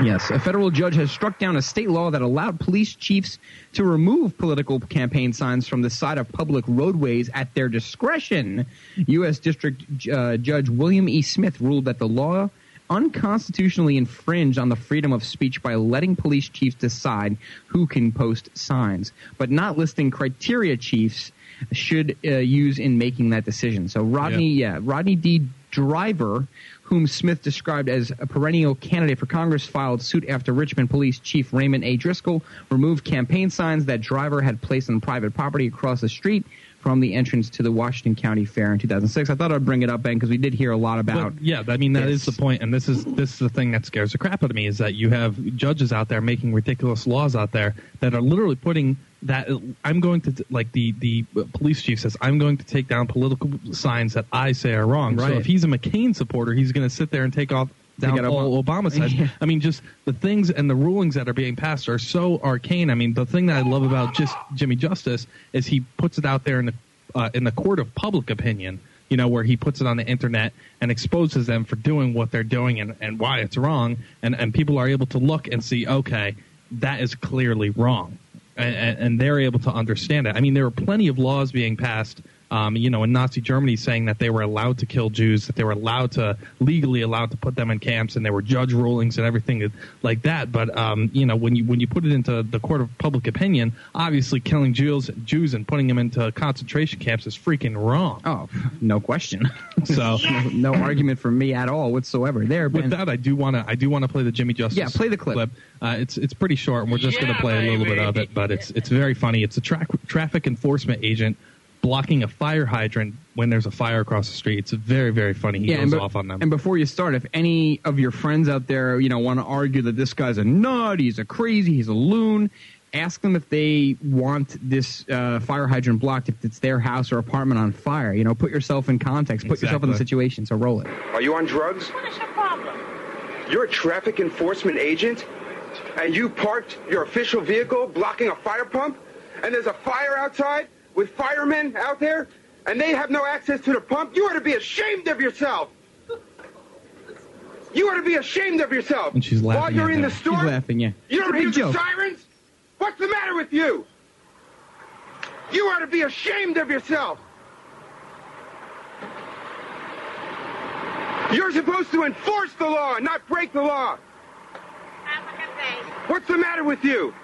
Yes, a federal judge has struck down a state law that allowed police chiefs to remove political campaign signs from the side of public roadways at their discretion. U.S. District uh, Judge William E. Smith ruled that the law unconstitutionally infringed on the freedom of speech by letting police chiefs decide who can post signs, but not listing criteria chiefs should uh, use in making that decision. So Rodney, yeah, Rodney D. Driver, whom Smith described as a perennial candidate for Congress, filed suit after Richmond Police Chief Raymond A. Driscoll removed campaign signs that Driver had placed on private property across the street from the entrance to the Washington County Fair in 2006. I thought I'd bring it up, Ben, because we did hear a lot about. But, yeah, I mean that is this. the point, and this is this is the thing that scares the crap out of me is that you have judges out there making ridiculous laws out there that are literally putting that I'm going to like the the police chief says I'm going to take down political signs that I say are wrong. So Right. if he's a McCain supporter, he's going to sit there and take off. Down all Obama. Obama [laughs] says. Yeah. I mean, just the things and the rulings that are being passed are so arcane. I mean, the thing that I love about just Jimmy Justice is he puts it out there in the uh, in the court of public opinion. You know, where he puts it on the internet and exposes them for doing what they're doing and, and why it's wrong, and and people are able to look and see, okay, that is clearly wrong, and, and, they're able to understand it. I mean, there are plenty of laws being passed. Um, you know, in Nazi Germany, saying that they were allowed to kill Jews, that they were allowed to legally allowed to put them in camps, and there were judge rulings and everything like that. But um, you know, when you when you put it into the court of public opinion, obviously killing Jews, Jews and putting them into concentration camps is freaking wrong. Oh, no question. [laughs] So [laughs] no, no argument from me at all whatsoever. There, Ben. with that, I do want to I do want to play the Jimmy Justice. Yeah, play the clip. Uh, it's it's pretty short, and we're just going to play a little bit of it, but it's it's very funny. It's a tra- traffic enforcement agent blocking a fire hydrant when there's a fire across the street. It's very very funny. He and, goes be- off on them. and before you start, if any of your friends out there, you know, want to argue that this guy's a nut, he's a crazy, he's a loon, ask them if they want this uh, fire hydrant blocked if it's their house or apartment on fire. You know, put yourself in context, put yourself in the situation. So roll it. Are you on drugs? What is your problem? You're a traffic enforcement agent, and you parked your official vehicle blocking a fire pump, and there's a fire outside with firemen out there, and they have no access to the pump. You ought to be ashamed of yourself. You ought to be ashamed of yourself. And she's laughing While you're at in them. the store, She's laughing, yeah. you It's don't a big hear joke. the sirens? What's the matter with you? You ought to be ashamed of yourself. You're supposed to enforce the law, not break the law. What's the matter with you?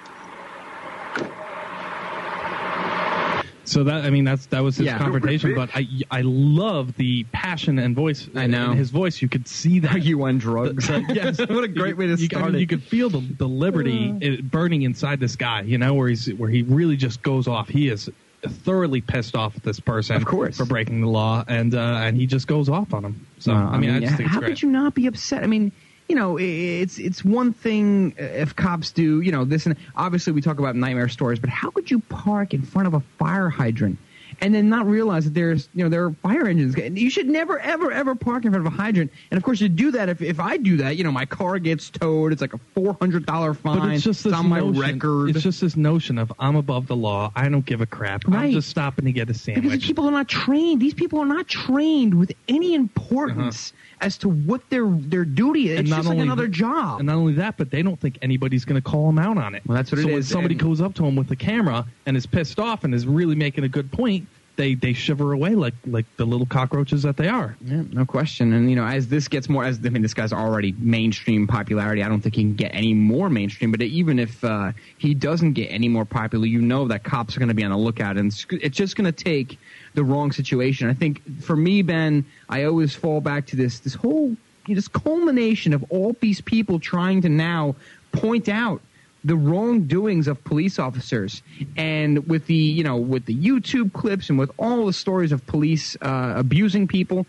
So that I mean that's that was his Yeah. confrontation, but I I love the passion and voice. I know. in his voice. You could see that. Are you on drugs? The- [laughs] the- yes, [laughs] what a great way to you, start I mean, it. You could feel the, the liberty it burning inside this guy. You know, where he's where he really just goes off. He is thoroughly pissed off at this person, Of course. for breaking the law, and uh, and he just goes off on him. So No, I mean, I just think it's how great. could you not be upset? I mean, you know, it's it's one thing if cops do, you know, this and obviously we talk about nightmare stories, but how could you park in front of a fire hydrant and then not realize that there's, you know, there are fire engines? You should never, ever, ever park in front of a hydrant. And of course, you do that if if I do that, you know, my car gets towed. It's like a four hundred dollar fine. But it's just this on my notion, record. It's just this notion of I'm above the law. I don't give a crap. I'm just stopping to get a sandwich. because people are not trained. These people are not trained with any importance uh-huh. As to what their their duty is. It's just like another job. And not only that, but they don't think anybody's going to call them out on it. Well, that's what it is. so it when is, somebody and- goes up to them with a camera and is pissed off and is really making a good point, they they shiver away like like the little cockroaches that they are. Yeah, no question. And you know, as this gets more, as I mean, this guy's already mainstream popularity. I don't think he can get any more mainstream. But even if uh, he doesn't get any more popular, you know that cops are going to be on the lookout, and it's, it's just going to take the wrong situation. I think for me, Ben, I always fall back to this this whole this culmination of all these people trying to now point out the wrongdoings of police officers and with the you know with the youtube clips and with all the stories of police uh, abusing people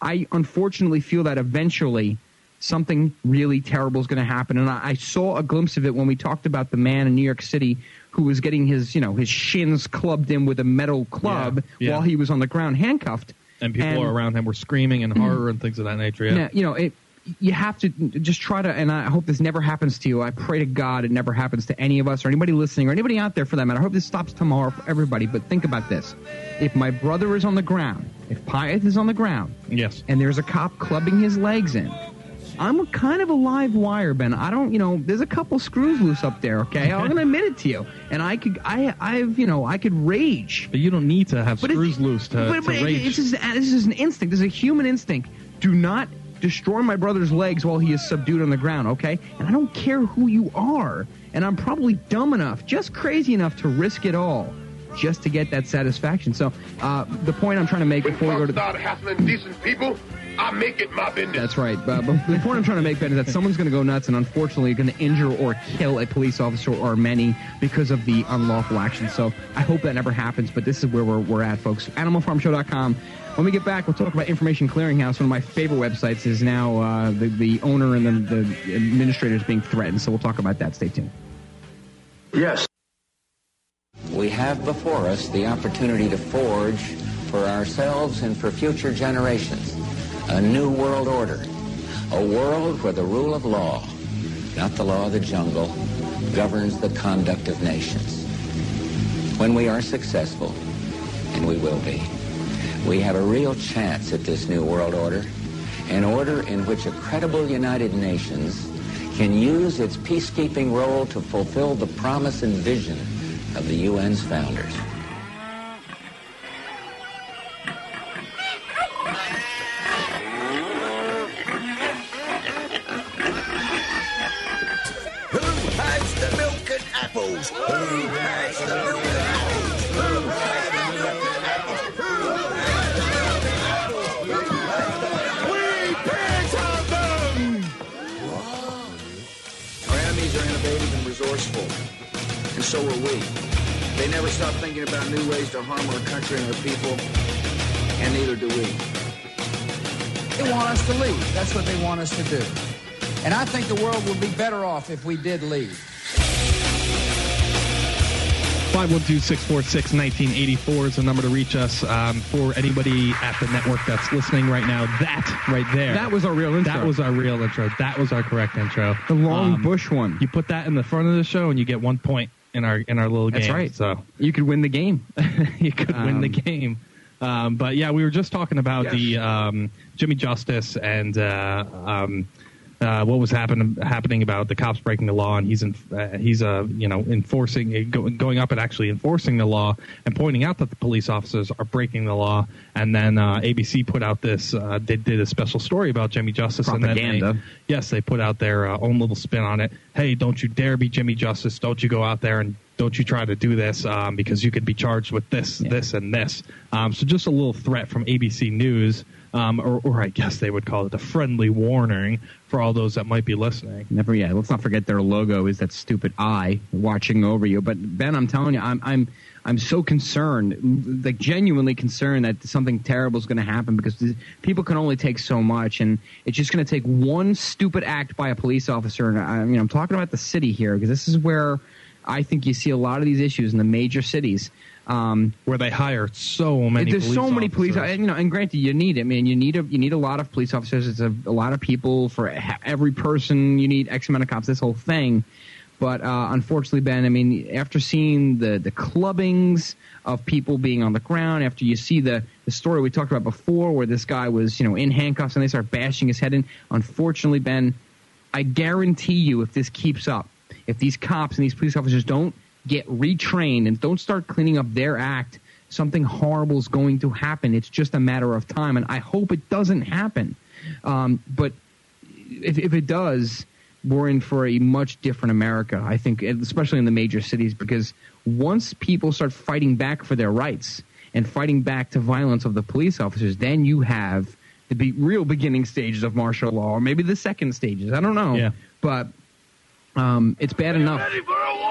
i unfortunately feel that eventually something really terrible is going to happen and I, I saw a glimpse of it when we talked about the man in new york city who was getting his you know his shins clubbed in with a metal club Yeah, yeah. while he was on the ground handcuffed And people And- around him were screaming in horror and things of that nature. Yeah. now, you know, it, you have to just try to, and I hope this never happens to you. I pray to God it never happens to any of us or anybody listening or anybody out there for that matter. I hope this stops tomorrow for everybody. But think about this: if my brother is on the ground, if Pyeth is on the ground, Yes. and there's a cop clubbing his legs in, I'm a kind of a live wire, Ben. I don't, you know, there's a couple screws loose up there. Okay, I'm gonna admit it to you. And I could, I, I've, you know, I could rage. But you don't need to have But screws loose to, but, to but rage. It's just, this is an instinct. This is a human instinct. Do not destroy my brother's legs while he is subdued on the ground, okay? And I don't care who you are. And I'm probably dumb enough, just crazy enough to risk it all just to get that satisfaction. So uh, the point I'm trying to make before we go to start hassling decent people, I make it my business. that's right. But, but the point I'm trying to make, Ben, is that someone's going to go nuts and unfortunately going to injure or kill a police officer or many because of the unlawful action. So I hope that never happens, but this is where we're, we're at, folks. AnimalFarmShow.com. When we get back, we'll talk about Information Clearinghouse. One of my favorite websites is now uh, the, the owner and the, the administrator is being threatened. So we'll talk about that. Stay tuned. Yes. We have before us the opportunity to forge for ourselves and for future generations a new world order, a world where the rule of law, not the law of the jungle, governs the conduct of nations. When we are successful, and we will be, we have a real chance at this new world order, an order in which a credible United Nations can use its peacekeeping role to fulfill the promise and vision of the UN's founders. Thinking about new ways to harm our country and our people, and neither do we. They want us to leave. That's what they want us to do. And I think the world would be better off if we did leave. 512-646-1984 is the number to reach us. Um, for anybody at the network that's listening right now, that right there. That was our real intro. That was our real intro. That was our correct intro. The long Um, bush one. You put that in the front of the show, and you get one point in our in our little game. That's right. So You could win the game. [laughs] you could win the Um, game. Um, but yeah, we were just talking about the um, Jimmy Justice and uh, um, uh, what was happen- happening about the cops breaking the law, and he's in, uh, he's uh, you know enforcing uh, go- going up and actually enforcing the law and pointing out that the police officers are breaking the law. And then uh, ABC put out this uh, they did a special story about Jimmy Justice And Propaganda. then they, yes, they put out their uh, own little spin on it. Hey, don't you dare be Jimmy Justice! Don't you go out there and don't you try to do this um, because you could be charged with this, this, and this. Um, so just a little threat from ABC News, um, or, or I guess they would call it a friendly warning for all those that might be listening. Never, yeah. Let's not forget their logo is that stupid eye watching over you. But Ben, I'm telling you, I'm, I'm, I'm so concerned, like genuinely concerned that something terrible is going to happen because people can only take so much, and it's just going to take one stupid act by a police officer. And I, I mean, I'm talking about the city here because this is where I think you see a lot of these issues in the major cities. Um, where they hire so many. There's police so many police, officers. and, you know, and granted, you need it. I mean, you need a you need a lot of police officers. It's a, a lot of people for every person. You need X amount of cops. This whole thing. But uh, unfortunately, Ben, I mean, after seeing the the clubbings of people being on the ground, after you see the the story we talked about before, where this guy was, you know, in handcuffs and they start bashing his head in. Unfortunately, Ben, I guarantee you, if this keeps up, if these cops and these police officers don't get retrained and don't start cleaning up their act, something horrible is going to happen. It's just a matter of time, and I hope it doesn't happen. Um, but if, if it does, we're in for a much different America. I think, especially in the major cities, because once people start fighting back for their rights and fighting back to violence of the police officers, then you have the be- real beginning stages of martial law, or maybe the second stages. I don't know. Yeah. But um, it's bad enough.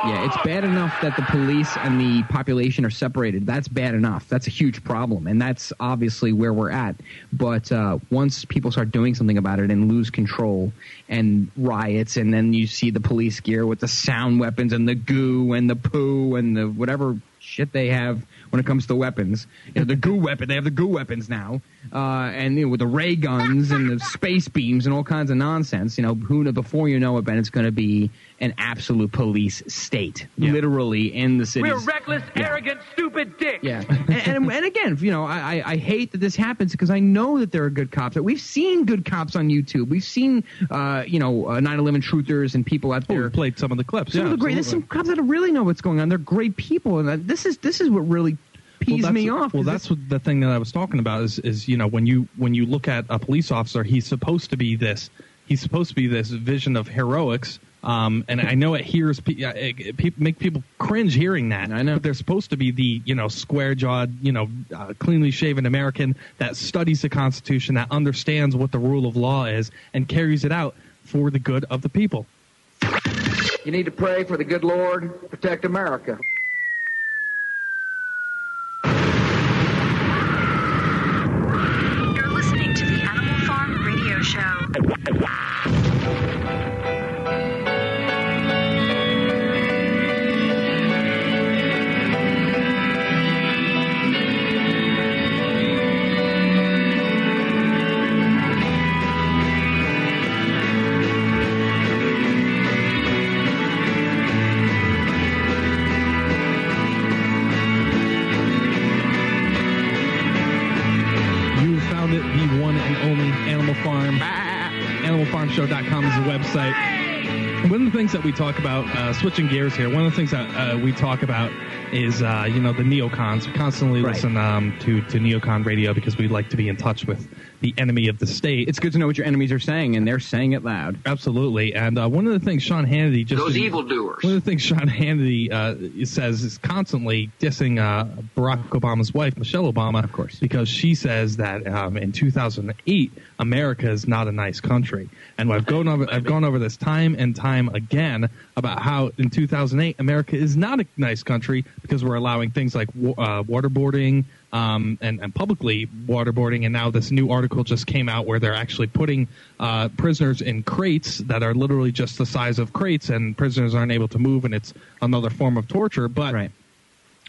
Yeah, it's bad enough that the police and the population are separated. That's bad enough. That's a huge problem, and that's obviously where we're at. But uh, once people start doing something about it and lose control and riots, and then you see the police gear with the sound weapons and the goo and the poo and the whatever shit they have when it comes to weapons. You know, the goo weapon. They have the goo weapons now, uh, and you know, with the ray guns and the space beams and all kinds of nonsense. You know, who before you know it, Ben, it's going to be an absolute police state, literally in the city. We're reckless, arrogant, stupid dicks. Yeah, and, [laughs] and, and and again, you know, I, I, I hate that this happens because I know that there are good cops. We've seen good cops on YouTube. We've seen, uh, you know, uh, 9/11 truthers and people out Oh, there. we played some of the clips. Some yeah, of the great. There's some cops that really know what's going on. They're great people, and this is this is what really pees that's, me off. Well, 'cause that's what the thing that I was talking about is is you know when you when you look at a police officer, he's supposed to be this. He's supposed to be this vision of heroics. Um, and I know it hears pe- uh, it, it, pe- make people cringe hearing that. I know, but they're supposed to be the you know square jawed, you know, uh, cleanly shaven American that studies the Constitution, that understands what the rule of law is, and carries it out for the good of the people. You need to pray for the good Lord protect America. You're listening to the Animal Farm Radio Show. Website. That we talk about, uh, switching gears here, one of the things that uh, we talk about is, uh, you know, the neocons. We constantly Right. listen um, to, to neocon radio because we like to be in touch with the enemy of the state. It's good to know what your enemies are saying, and they're saying it loud. Absolutely. And uh, one of the things Sean Hannity just Those evildoers. One of the things Sean Hannity uh, says is constantly dissing uh, Barack Obama's wife, Michelle Obama, of course, because she says that um, in 2008 America is not a nice country. And I've gone over I've gone over this time and time again about how in 2008 America is not a nice country because we're allowing things like uh, waterboarding. Um, and, and publicly waterboarding, and now this new article just came out where they're actually putting uh, prisoners in crates that are literally just the size of crates, and prisoners aren't able to move, and it's another form of torture. But uh,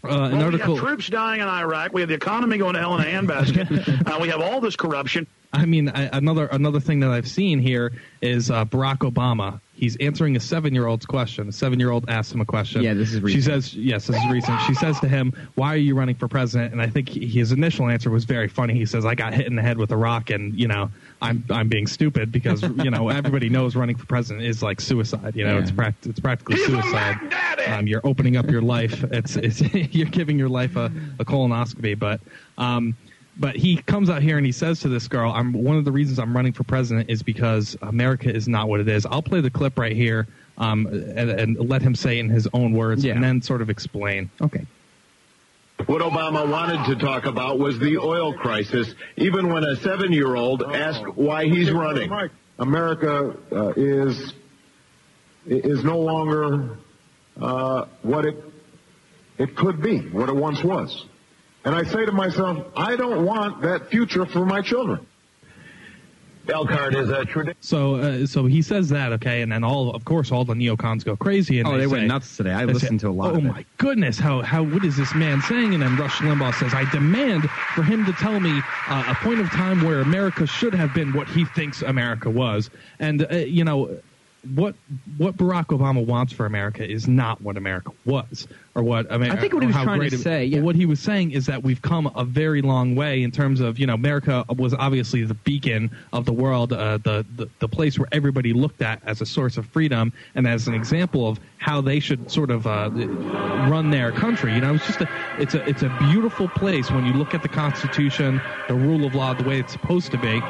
an Well, we have troops dying in Iraq. We have the economy going to hell in a handbasket. [laughs] uh, we have all this corruption. I mean, I, another another thing that I've seen here is uh, Barack Obama. He's answering a seven-year-old's question. A seven-year-old asks him a question. Yeah, this is recent. She says, "Yes, this is recent." She says to him, "Why are you running for president?" And I think he- his initial answer was very funny. He says, "I got hit in the head with a rock, and you know, I'm I'm being stupid because you know [laughs] everybody knows running for president is like suicide. You know, Yeah. it's pract- it's practically suicide. Um, you're opening up your life. It's it's [laughs] you're giving your life a, a colonoscopy, but." Um, but he comes out here and he says to this girl, "I'm one of the reasons I'm running for president is because America is not what it is." I'll play the clip right here um, and, and let him say in his own words, and then sort of explain. Okay. What Obama wanted to talk about was the oil crisis, even when a seven year old asked why he's running. America uh, is is no longer uh, what it it could be, what it once was. And I say to myself, I don't want that future for my children. Elkhart is a tradition. So, uh, so he says that, okay, and then all, of course, all the neocons go crazy. And Oh, they went say- nuts today. I they listened to a lot Oh of it." my goodness, how how what is this man saying? And then Rush Limbaugh says, "I demand for him to tell me uh, a point of time where America should have been what he thinks America was." And uh, you know. What what Barack Obama wants for America is not what America was, or what America. I think what he was trying to it, say, but What he was saying is that we've come a very long way in terms of you know America was obviously the beacon of the world, uh, the, the the place where everybody looked at as a source of freedom and as an example of how they should sort of uh, run their country. You know, it's just a it's a it's a beautiful place when you look at the Constitution, the rule of law, the way it's supposed to be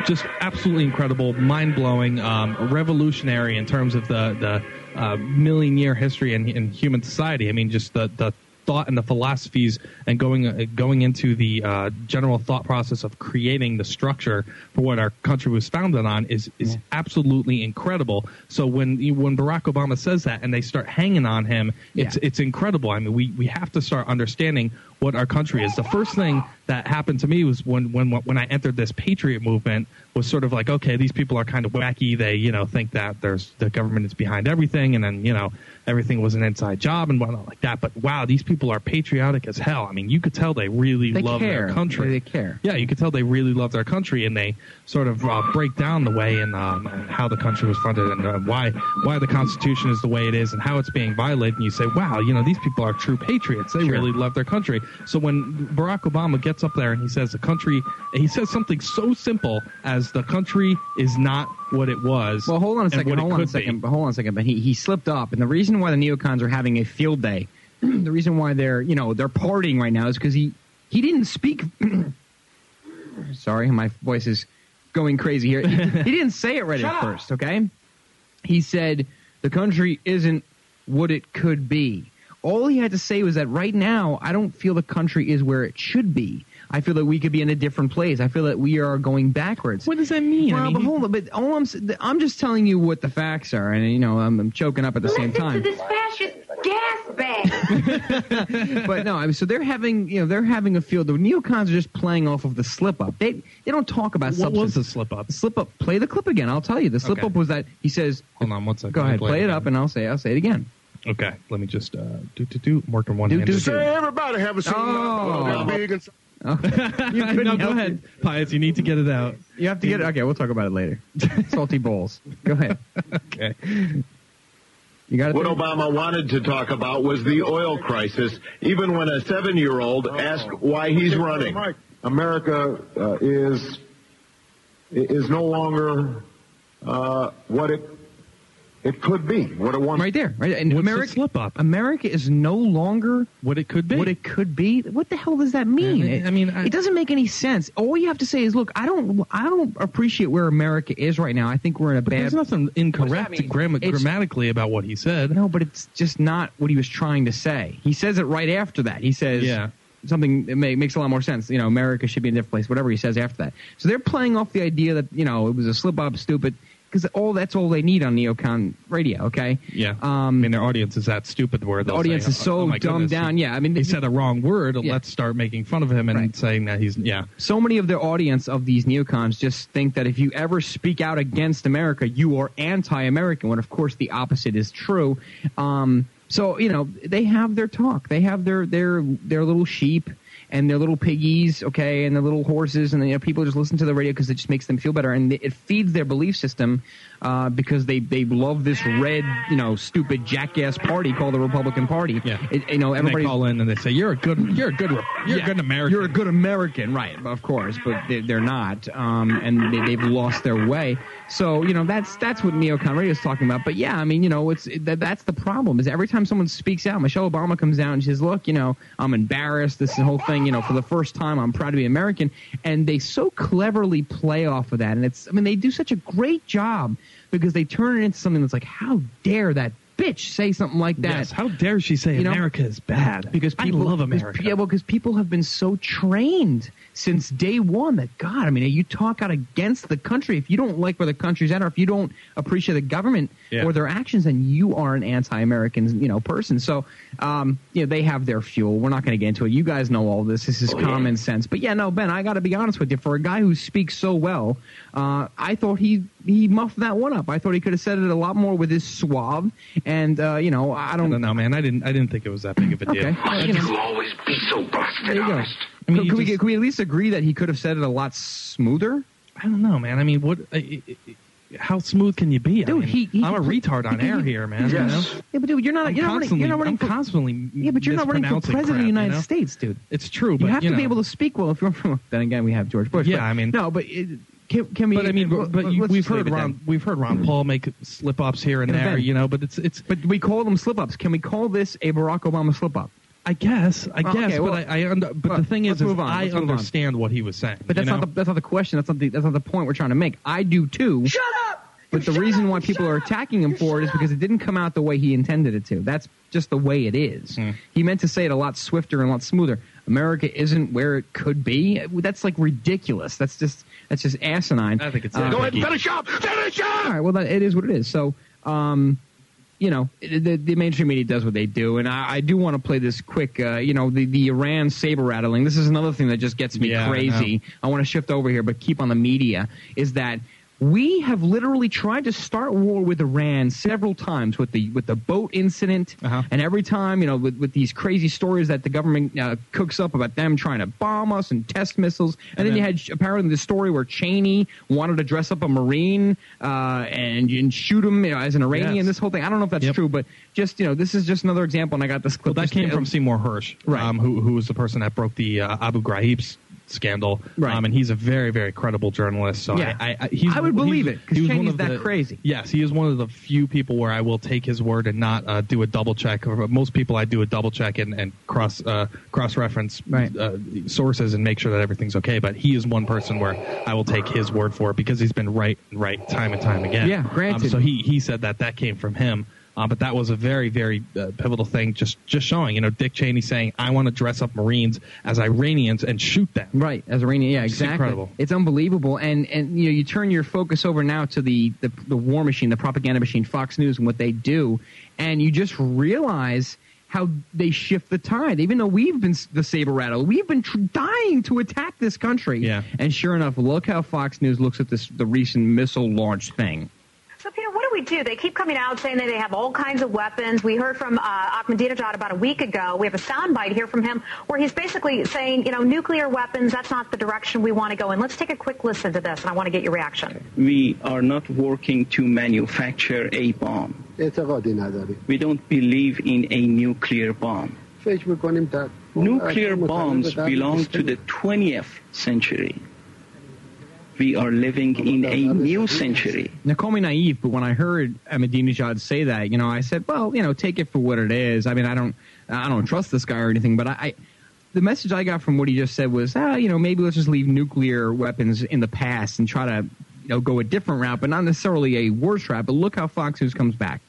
just absolutely incredible, mind blowing, um, revolutionary in terms of the the uh, million year history in, in human society. I mean, just the the thought and the philosophies and going uh, going into the uh, general thought process of creating the structure for what our country was founded on is is absolutely incredible. So when you- when Barack Obama says that and they start hanging on him, it's it's incredible. I mean, we we have to start understanding what our country is. The first thing that happened to me was when when when I entered this patriot movement was sort of like, okay, these people are kind of wacky. They you know think that there's the government is behind everything, and then you know everything was an inside job and whatnot like that. But wow, these people are patriotic as hell. I mean, you could tell they really They love care. their country. They care. Yeah, you could tell they really love their country, and they sort of uh, break down the way and um, how the country was funded and uh, why why the Constitution is the way it is and how it's being violated. And you say, wow, you know, these people are true patriots. They Sure. really love their country. So when Barack Obama gets up there and he says the country, he says something so simple as the country is not what it was. Well, hold on a second. Hold on a be. second. But hold on a second. But he, he slipped up, and the reason why the neocons are having a field day, [clears throat] the reason why they're you know they're partying right now is because he he didn't speak. [clears throat] Sorry, my voice is going crazy here. He, he [laughs] didn't say it right Shut at up. first. Okay, he said the country isn't what it could be. All he had to say was that right now, I don't feel the country is where it should be. I feel that we could be in a different place. I feel that we are going backwards. What does that mean? Well, I mean, but hold on. But all I'm s- I'm just telling you what the facts are, and you know I'm, I'm choking up at the same time. to this fascist gas bag. [laughs] but no, I mean, so they're having you know they're having a field. The neocons are just playing off of the slip up. They they don't talk about What substance. was the slip up? Slip up. Play the clip again. I'll tell you. The slip Okay. up was that he says. Hold on one second. Go ahead, play it up, and I'll say I'll say it again. Okay, let me just uh, do do do. I'm one Do, hand. do, do. Say everybody have a seat. Oh. That big and- Oh. You [laughs] no, go help ahead, Pius. You need to get it out. You have to get it. Okay, we'll talk about it later. [laughs] Salty bowls. Go ahead. okay. You got. What? Obama wanted to talk about was the oil crisis, even when a seven-year-old asked why he's running. America uh, is is no longer uh, what it it could be, what it once. Right there, right. And What's the America, slip up? America is no longer What it could be. what it could be. What the hell does that mean? I mean- I mean, I- it doesn't make any sense. All you have to say is, look, I don't, I don't appreciate where America is right now. I think we're in a But bad. there's nothing incorrect gram- grammatically about what he said. No, but it's just not what he was trying to say. He says it right after that. He says Yeah. something that may, makes a lot more sense. You know, America should be in a different place. Whatever he says after that. So they're playing off the idea that you know it was a slip up, stupid. Because all that's all they need on neocon radio. Okay. Yeah. Um, I mean, their audience is that stupid where the audience say, is so oh, dumbed down. Yeah. I mean, he said a wrong word. Yeah. Let's start making fun of him and Right. saying that he's yeah. so many of their audience of these neocons just think that if you ever speak out against America, you are anti-American. When of course the opposite is true. Um, so you know they have their talk. They have their their their little sheep and their little piggies, okay, and their little horses, and you know, people just listen to the radio because it just makes them feel better, and it feeds their belief system uh, because they they love this red, you know, stupid jackass party called the Republican Party. Yeah. It, you know, everybody call in and they say you're a good you're a good you're Yeah. a good American. You're a good American, right? Of course, but they, they're not, um, and they, they've lost their way. So you know that's that's what neocon radio is talking about. But yeah, I mean, you know, it's that, that's the problem is every time someone speaks out, Michelle Obama comes out and she says, "Look, you know, I'm embarrassed. This whole thing, you know, for the first time, I'm proud to be American." And they so cleverly play off of that, and it's I mean, they do such a great job because they turn it into something that's like, "How dare that." Bitch, say something like that. Yes, how dare she say You know, America is bad? because people I love America. Yeah, well, because people have been so trained since day one that God, I mean, you talk out against the country if you don't like where the country's at, or if you don't appreciate the government Yeah. or their actions, then you are an anti-American, you know, person. So, um, you know, they have their fuel. We're not going to get into it. You guys know all this. This is common sense. But yeah, no, Ben, I got to be honest with you. For a guy who speaks so well, uh, I thought he he muffed that one up. I thought he could have said it a lot more with his suave. And uh, you know, I I don't. don't know, man. I didn't I didn't think it was that big of a deal. Okay. Well, you know. always be so busted There you go. I mean, Can, can we, just- can we at least agree that he could have said it a lot smoother? I don't know, man. I mean, what? I- I- I- how smooth can you be? I Dude, mean, he- he- I'm a retard on he- air he- here, man. you know? Yeah, but dude, you're not. I'm you're not running. constantly, You're not running I'm for. constantly yeah, but you're not running for president of the United you know? States, dude. It's true, You have you to be able to speak well if you're from. [laughs] Then again, we have George Bush. Yeah, but- I mean- no, but it, can, can we? But I mean, well, but you, we've heard Ron, we've heard Ron Paul make slip ups here and there, you know. But it's it's. But we call them slip ups. Can we call this a Barack Obama slip up? I guess, I Well, guess, okay, well, but I, I under, but well, the thing is, is I let's on. understand what he was saying. But that's you know? not the that's not the question. That's not the that's not the point we're trying to make. I do too. Shut up! But the reason why people are attacking him for it is because it didn't come out the way he intended it to. That's just the way it is. Hmm. He meant to say it a lot swifter and a lot smoother. America isn't where it could be. That's like ridiculous. That's just that's just asinine. I think it's Uh, Go ahead and finish up. Finish up. all right. Well, that, it is what it is. So, um, you know, the, the mainstream media does what they do, and I, I do want to play this quick. Uh, you know, the the Iran saber rattling. This is another thing that just gets me Yeah, I crazy. I, want to shift over here, but keep on the media. Is that We have literally tried to start war with Iran several times with the with the boat incident, Uh-huh. and every time you know with, with these crazy stories that the government uh, cooks up about them trying to bomb us and test missiles, and, then, you had apparently the story where Cheney wanted to dress up a marine uh, and, and shoot him you know, as an Iranian. Yes. This whole thing, I don't know if that's true, but just you know, this is just another example. And I got this clip. Well, that came from Seymour Hersh, Right. um, who, who was the person that broke the uh, Abu Ghraib s- scandal. Right. Um, and he's a very, very credible journalist. So Yeah. I, I, he's, I would believe it, 'cause he was one Cheney's of that the- crazy. Yes, he is one of the few people where I will take his word and not uh, do a double check. Most people, I do a double check and, and cross uh, cross reference uh, sources and make sure that everything's okay. But he is one person where I will take his word for it because he's been right, right time and time again. Yeah, granted. Um, so he he said that that came from him. Uh, but that was a very, very uh, pivotal thing, just just showing, you know, Dick Cheney saying, "I want to dress up Marines as Iranians and shoot them." Right, as Iranian, yeah, It's exactly. incredible. It's unbelievable, and and you know you turn your focus over now to the, the the war machine, the propaganda machine, Fox News, and what they do, and you just realize how they shift the tide. Even though we've been the saber rattle, we've been tr- dying to attack this country. Yeah. And sure enough, look how Fox News looks at this the recent missile launch thing. So, Peter, what do we do. They keep coming out saying that they have all kinds of weapons. We heard from uh, Ahmadinejad about a week ago. We have a soundbite here from him where he's basically saying, you know, nuclear weapons, that's not the direction we want to go in. Let's take a quick listen to this, and I want to get your reaction. We are not working to manufacture a bomb. We don't believe in a nuclear bomb. Nuclear bombs belong to the 20th century. We are living in a new century. Now, call me naive, but when I heard Ahmadinejad say that, you know, I said, well, you know, take it for what it is. I mean, I don't, I don't trust this guy or anything, but I, I the message I got from what he just said was, ah, you know, maybe let's just leave nuclear weapons in the past and try to, you know, go a different route, but not necessarily a worse route. But look how Fox News comes back.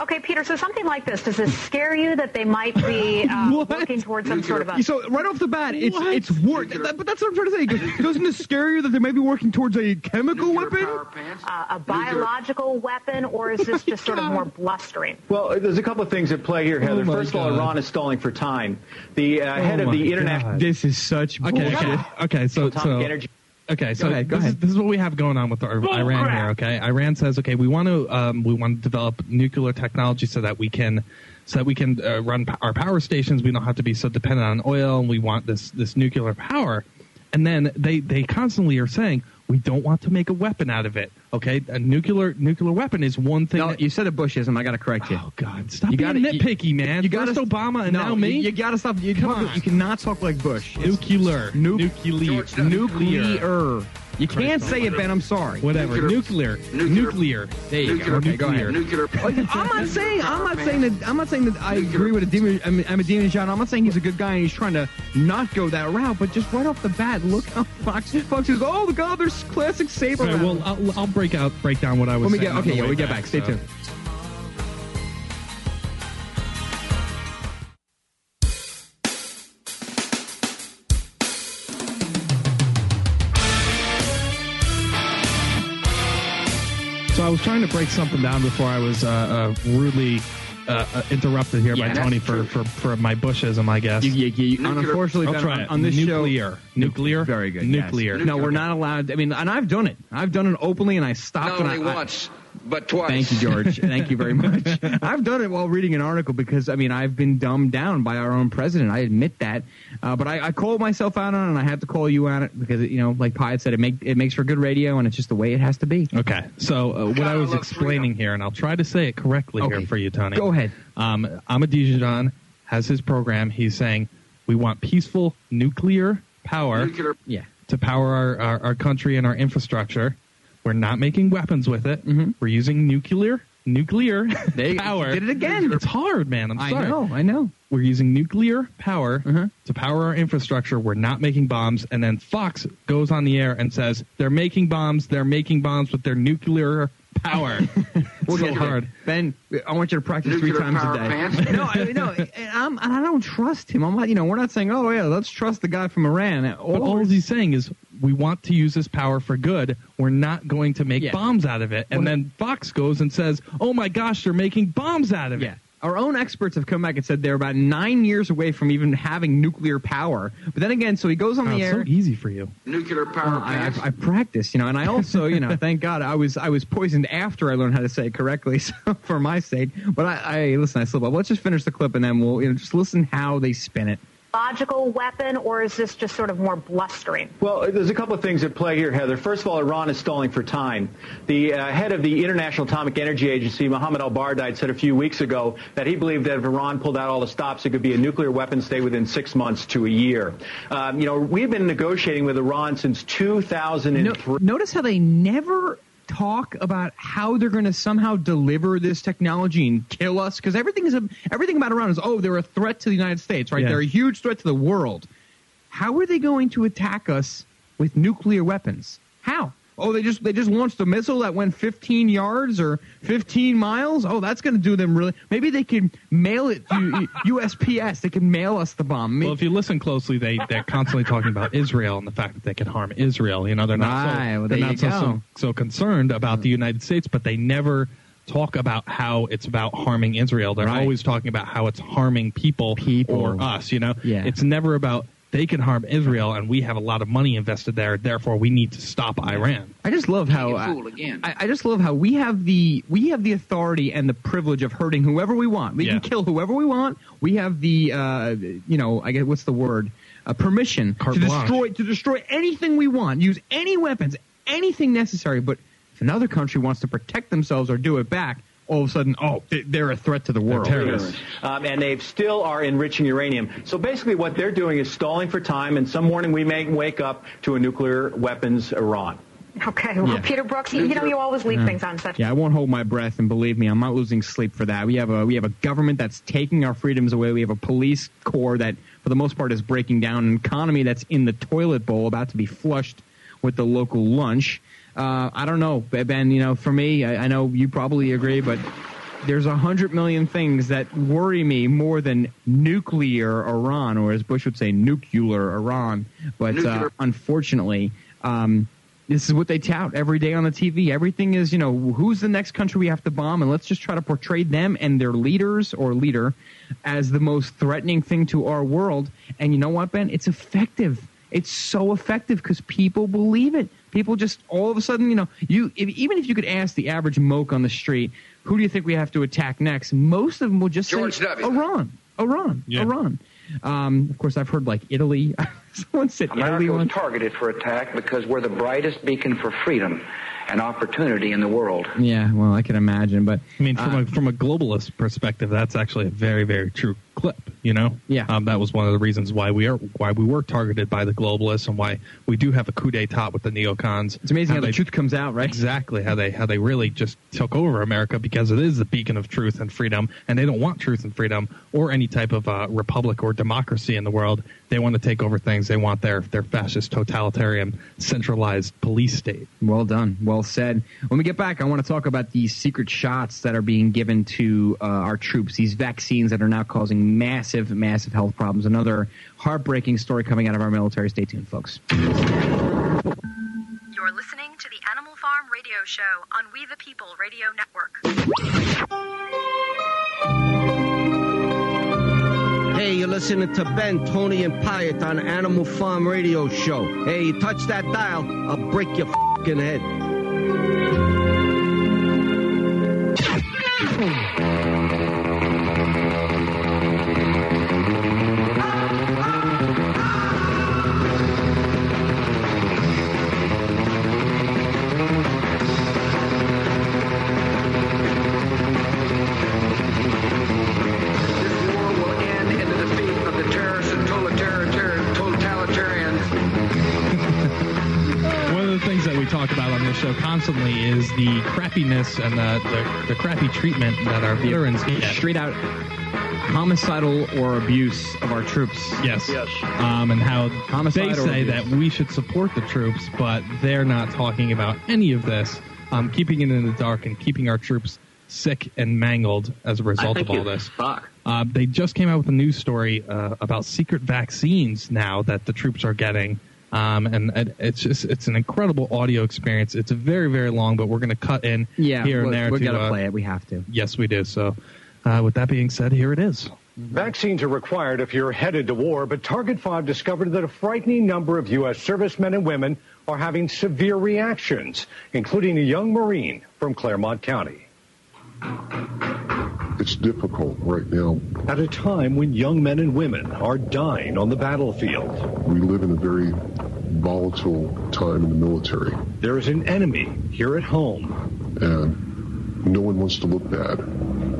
Okay, Peter, so something like this, does this scare you that they might be [laughs] uh, working towards some sort of a... So right off the bat, it's it's war. That, but that's what I'm trying to say. Goes- Doesn't it scare you that they might be working towards a chemical weapon? uh, a biological weapon, or is this [laughs] just sort of more blustering? Well, there's a couple of things at play here, Heather. Oh, my First of all, God. Iran is stalling for time. The uh, head Oh of the my international. God. This is such Okay, bullshit. okay, okay. So, Atomic so energy. Okay, so Go ahead, go this, Is, this is what we have going on with our, Bull Iran crap. here. Okay, Iran says, okay, we want to um, we want to develop nuclear technology so that we can so that we can uh, run p- our power stations. We don't have to be so dependent on oil, and we want this this nuclear power. And then they they constantly are saying we don't want to make a weapon out of it. Okay, a nuclear nuclear weapon is one thing. No, that- you said a Bushism. I got to correct you. Oh God, stop you being gotta- nitpicky, man. You got First Obama and no, now me. You, you got to stop. You, Come talk- on. you cannot talk like Bush. It's nuclear, nu- nuclear, nuclear. You can't say it, Ben. I'm sorry. Whatever. Nuclear. Nuclear. There you go. Okay, go. Nuclear. I'm not saying I'm not saying that I'm not saying that I agree with Adem- Ahmadinejad. I'm I'm a demon John. I'm not saying he's a good guy and he's trying to not go that route. But just right off the bat, look how Fox Fox is. Oh the God, there's classic saber. All right, well, I'll, I'll break out, break down what I was. When we get okay, yeah, we get back. Stay so- tuned. So I was trying to break something down before I was uh, uh, rudely uh, uh, interrupted here Yeah, by Tony for, for, for my Bushism, I guess. You- you- you- and unfortunately, I'll Ben, try on, it. on this nuclear. show, nuclear, very good. yes. nuclear. No, we're not allowed. I mean, and I've done it. I've done it openly, and I stopped. Not and only I, I- once, but twice. Thank you, George. Thank you very much. [laughs] I've done it while reading an article because I mean I've been dumbed down by our own president. I admit that, uh, but I, I called myself out on it, and I had to call you on it because you know, like Pi said, it make it makes for good radio, and it's just the way it has to be. Okay, so uh, what I was explaining here, and I'll try to say it correctly here for you, Tony. Go ahead. Um, Ahmadinejad has his program. He's saying we want peaceful nuclear power Yeah. to power our, our, our country and our infrastructure. We're not making weapons with it. Mm-hmm. We're using nuclear nuclear they power. did it again. It's hard, man. I'm I sorry. I know. I know. We're using nuclear power mm-hmm. to power our infrastructure. We're not making bombs. And then Fox goes on the air and says they're making bombs. They're making bombs with their nuclear power. [laughs] We'll so get there. hard. Ben, I want you to practice Nuclear three times power a day. [laughs] no, I, no, and I'm, I don't trust him. I'm not, you know, we're not saying, oh yeah, let's trust the guy from Iran. But all he's saying is we want to use this power for good. We're not going to make Yeah. bombs out of it. And Well, then Fox goes and says, "Oh my gosh, they're making bombs out of it." Our own experts have come back and said they're about nine years away from even having nuclear power. But then again, so he goes on Oh, the it's air. so easy for you. Nuclear power Well, I, plants. I've, I've practiced, you know, and I also, you know, [laughs] thank God I was I was poisoned after I learned how to say it correctly, [laughs] so for my sake. But I, I listen, I slip up. Let's just finish the clip and then we'll you know just listen how they spin it. Logical weapon, or is this just sort of more blustering? Well, there's a couple of things at play here, Heather. First of all, Iran is stalling for time. The uh, head of the International Atomic Energy Agency, Mohammed ElBaradei, said a few weeks ago that he believed that if Iran pulled out all the stops, it could be a nuclear weapon state within six months to a year. Um, you know, we've been negotiating with Iran since 2003. Notice how they never talk about how they're going to somehow deliver this technology and kill us because everything is a, everything about Iran is oh they're a threat to the United States right Yeah. they're a huge threat to the world. How are they going to attack us with nuclear weapons? How? Oh, they just they just launched a missile that went 15 yards or 15 miles. Oh, that's going to do them really. Maybe they can mail it to USPS. [laughs] They can mail us the bomb. Well, if you listen closely, they they're constantly talking about Israel and the fact that they can harm Israel. You know, they're not Right, so well, they're not so, so so concerned about the United States, but they never talk about how it's about harming Israel. They're Right. always talking about how it's harming people, People. or us. You know, Yeah. it's never about they can harm Israel, and we have a lot of money invested there. Therefore, we need to stop Iran. I just love how Get again. I, I just love how we have the we have the authority and the privilege of hurting whoever we want. We Yeah. can kill whoever we want. We have the uh, you know I guess what's the word uh, permission Carte to blanche. destroy to destroy anything we want. Use any weapons, anything necessary. But if another country wants to protect themselves or do it back, all of a sudden, oh, they- they're a threat to the world. terrorists. um, and they still are enriching uranium. So basically, what they're doing is stalling for time, and some morning we may wake up to a nuclear weapons Iran. Okay, well, Yeah. Peter Brookes, you, you know you always leave things untouched. Yeah, I won't hold my breath, and believe me, I'm not losing sleep for that. We have a we have a government that's taking our freedoms away. We have a police corps that, for the most part, is breaking down. An economy that's in the toilet bowl, about to be flushed with the local lunch. Uh, I don't know, Ben. You know, for me, I, I know you probably agree, but there's a hundred million things that worry me more than nuclear Iran, or as Bush would say, nuclear Iran. But uh, unfortunately, um, this is what they tout every day on the TV. Everything is, you know, who's the next country we have to bomb, and let's just try to portray them and their leaders or leader as the most threatening thing to our world. And you know what, Ben? It's effective. It's so effective because people believe it. People just all of a sudden, you know, you if, even if you could ask the average moke on the street, who do you think we have to attack next? Most of them will just George say W. Iran, Iran, Yeah. Iran. Um, of course, I've heard like Italy. [laughs] Someone said Italy America was once. targeted for attack because we're the brightest beacon for freedom and opportunity in the world. Yeah, well, I can imagine, but I mean, from uh, a from a globalist perspective, that's actually a very very true clip. You know, Yeah. um, that was one of the reasons why we are why we were targeted by the globalists and why we do have a coup d'état with the neocons. it's amazing how, they, the truth comes out, right? exactly how they how they really just took over America because it is the beacon of truth and freedom, and they don't want truth and freedom or any type of uh, republic or democracy in the world. They want to take over things. They want their their fascist, totalitarian, centralized police state. Well done. Well said. When we get back, I want to talk about these secret shots that are being given to uh, our troops, these vaccines that are now causing massive, massive health problems. Another heartbreaking story coming out of our military. Stay tuned, folks. You're listening to the Animal Farm Radio Show on We the People Radio Network. Hey, you're listening to Ben, Tony, and Pyatt on Animal Farm Radio Show. Hey, you touch that dial, I'll break your fucking head. Thank you. Constantly is the crappiness and the, the, the crappy treatment that our veterans get. Straight out homicidal or abuse of our troops. Yes. Yes. Um, and how Homicide they say abuse. that we should support the troops, but they're not talking about any of this, um, keeping it in the dark and keeping our troops sick and mangled as a result of all this. Fuck. Uh, they just came out with a news story uh, about secret vaccines now that the troops are getting. Um, and it, it's just it's an incredible audio experience. It's very very long, but we're going to cut in Yeah, here and we- there. we to, gotta uh, play it. We have to. Yes, we do. So Uh, with that being said, here it is. Vaccines are required if you're headed to war, but Target 5 discovered that a frightening number of U.S. servicemen and women are having severe reactions, including a young Marine from Clermont County. It's difficult right now. At a time when young men and women are dying on the battlefield, We live in a very volatile time in the military, there is an enemy here at home. and no one wants to look bad.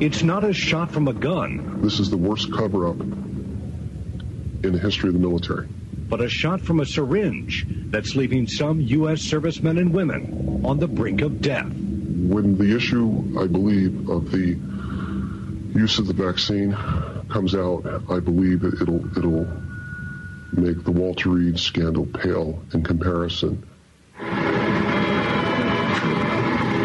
It's not a shot from a gun, This is the worst cover up in the history of the military. but a shot from a syringe that's leaving some U.S. servicemen and women on the brink of death. When the issue, I believe, of the use of the vaccine comes out, I believe it'll it'll make the Walter Reed scandal pale in comparison.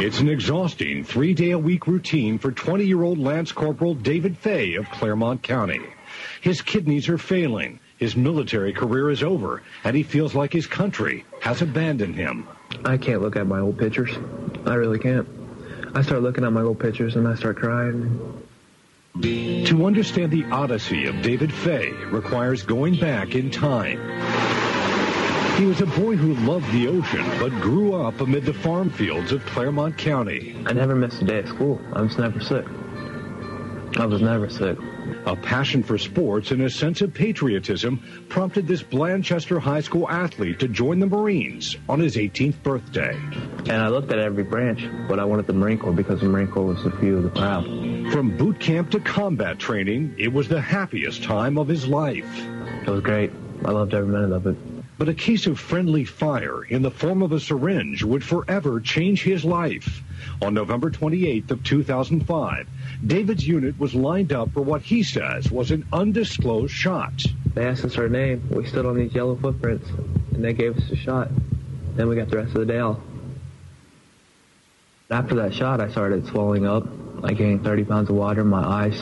It's an exhausting three day a week routine for 20 year old Lance Corporal David Fay of Clermont County. His kidneys are failing, his military career is over, and he feels like his country has abandoned him. I can't look at my old pictures. I really can't. I start looking at my old pictures and I start crying. To understand the odyssey of David Fay requires going back in time. He was a boy who loved the ocean, but grew up amid the farm fields of Clermont County. I never missed a day of school. I was never sick. I was never sick. A passion for sports and a sense of patriotism prompted this Blanchester High School athlete to join the Marines on his 18th birthday. And I looked at every branch, but I wanted the Marine Corps because the Marine Corps was the few of the proud. From boot camp to combat training, it was the happiest time of his life. It was great. I loved every minute of it. But a case of friendly fire in the form of a syringe would forever change his life. On November 28th of 2005, David's unit was lined up for what he says was an undisclosed shot. They asked us our name. We stood on these yellow footprints, and they gave us a shot. Then we got the rest of the day off. After that shot, I started swelling up. I gained 30 pounds of water. My eyes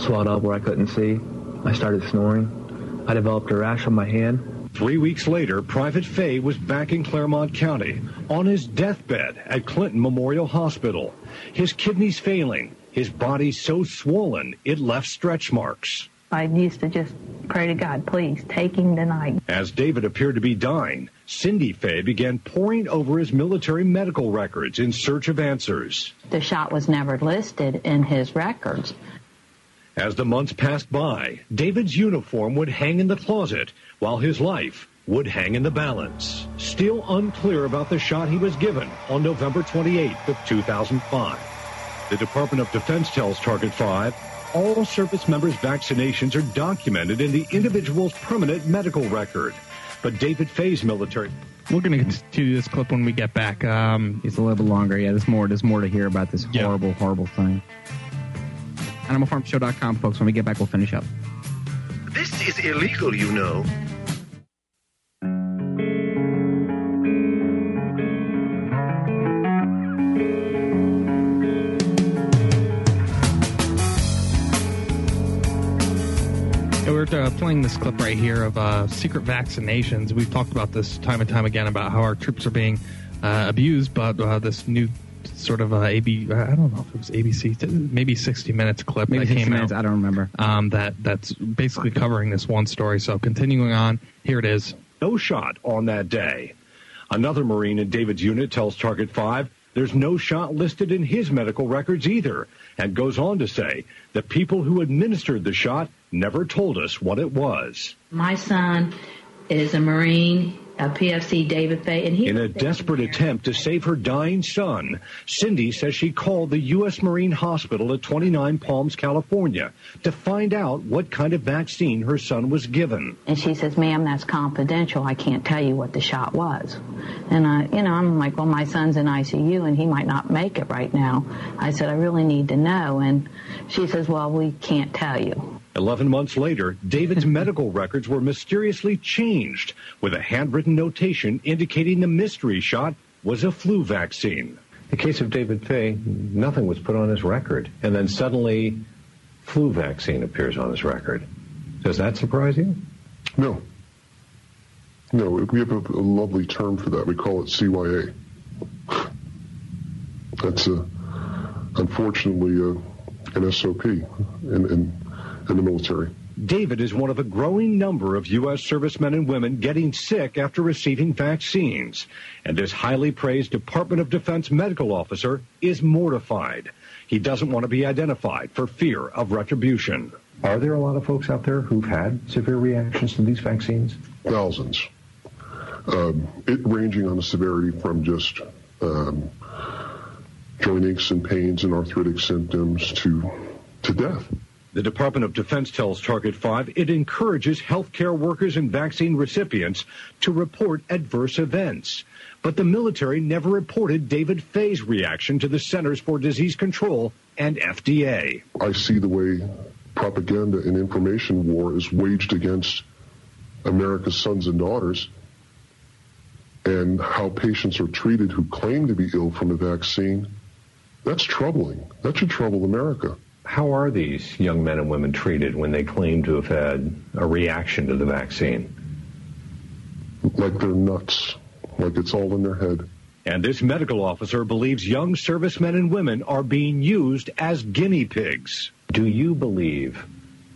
swelled up where I couldn't see. I started snoring. I developed a rash on my hand. Three weeks later, Private Fay was back in Clermont County on his deathbed at Clinton Memorial Hospital. His kidneys failing, his body so swollen it left stretch marks. I used to just pray to God, please take him tonight. As David appeared to be dying, Cindy Fay began poring over his military medical records in search of answers. The shot was never listed in his records. As the months passed by, David's uniform would hang in the closet while his life would hang in the balance. Still unclear about the shot he was given on November 28th of 2005. The Department of Defense tells Target 5 all service members' vaccinations are documented in the individual's permanent medical record. But David Fay's military We're going to continue this clip when we get back. Um, it's a little bit longer. Yeah, there's more. There's more to hear about this horrible, horrible thing. AnimalFarmShow.com, folks. When we get back, we'll finish up. This is illegal, you know. We're uh, playing this clip right here of uh, secret vaccinations. We've talked about this time and time again about how our troops are being uh, abused, but uh, this new sort of uh, AB, I don't know if it was ABC, maybe 60 minutes clip Maybe that 60 came minutes, out. I don't remember. Um, that that's basically covering this one story. So continuing on, here it is. no shot on that day. Another Marine in David's unit tells Target 5 there's no shot listed in his medical records either, and goes on to say the people who administered the shot never told us what it was. My son is a Marine, Uh, a PFC David Fay, and he In a desperate attempt to save her dying son, Cindy says she called the U.S. Marine Hospital at 29 Palms, California, to find out what kind of vaccine her son was given. And she says, ma'am, that's confidential. I can't tell you what the shot was. And I, you know, I'm like, well, my son's in ICU and he might not make it right now. I said, I really need to know. And she says, well, we can't tell you. Eleven months later, David's [laughs] medical records were mysteriously changed with a handwritten notation indicating the mystery shot was a flu vaccine. The case of David Fay, nothing was put on his record. And then suddenly, flu vaccine appears on his record. Does that surprise you? No. No, we have a, a lovely term for that. We call it CYA. That's uh, unfortunately uh, an SOP in, in, in the military. David is one of a growing number of U.S. servicemen and women getting sick after receiving vaccines. And this highly praised Department of Defense medical officer is mortified. He doesn't want to be identified for fear of retribution. Are there a lot of folks out there who've had severe reactions to these vaccines? Thousands. Um, it ranging on the severity from just um, joint aches and pains and arthritic symptoms to to death. The Department of Defense tells Target 5 it encourages healthcare workers and vaccine recipients to report adverse events. But the military never reported David Fay's reaction to the Centers for Disease Control and FDA. I see the way propaganda and information war is waged against America's sons and daughters and how patients are treated who claim to be ill from a vaccine. That's troubling. That should trouble America. How are these young men and women treated when they claim to have had a reaction to the vaccine? Like they're nuts. Like it's all in their head. And this medical officer believes young servicemen and women are being used as guinea pigs. Do you believe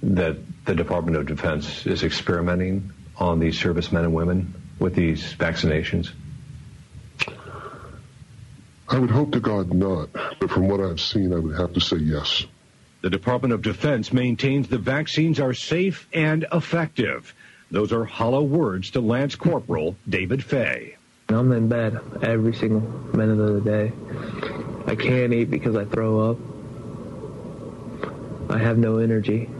that the Department of Defense is experimenting on these servicemen and women with these vaccinations? I would hope to God not, but from what I've seen, I would have to say yes. The Department of Defense maintains the vaccines are safe and effective. Those are hollow words to Lance Corporal David Fay. I'm in bed every single minute of the day. I can't eat because I throw up. I have no energy.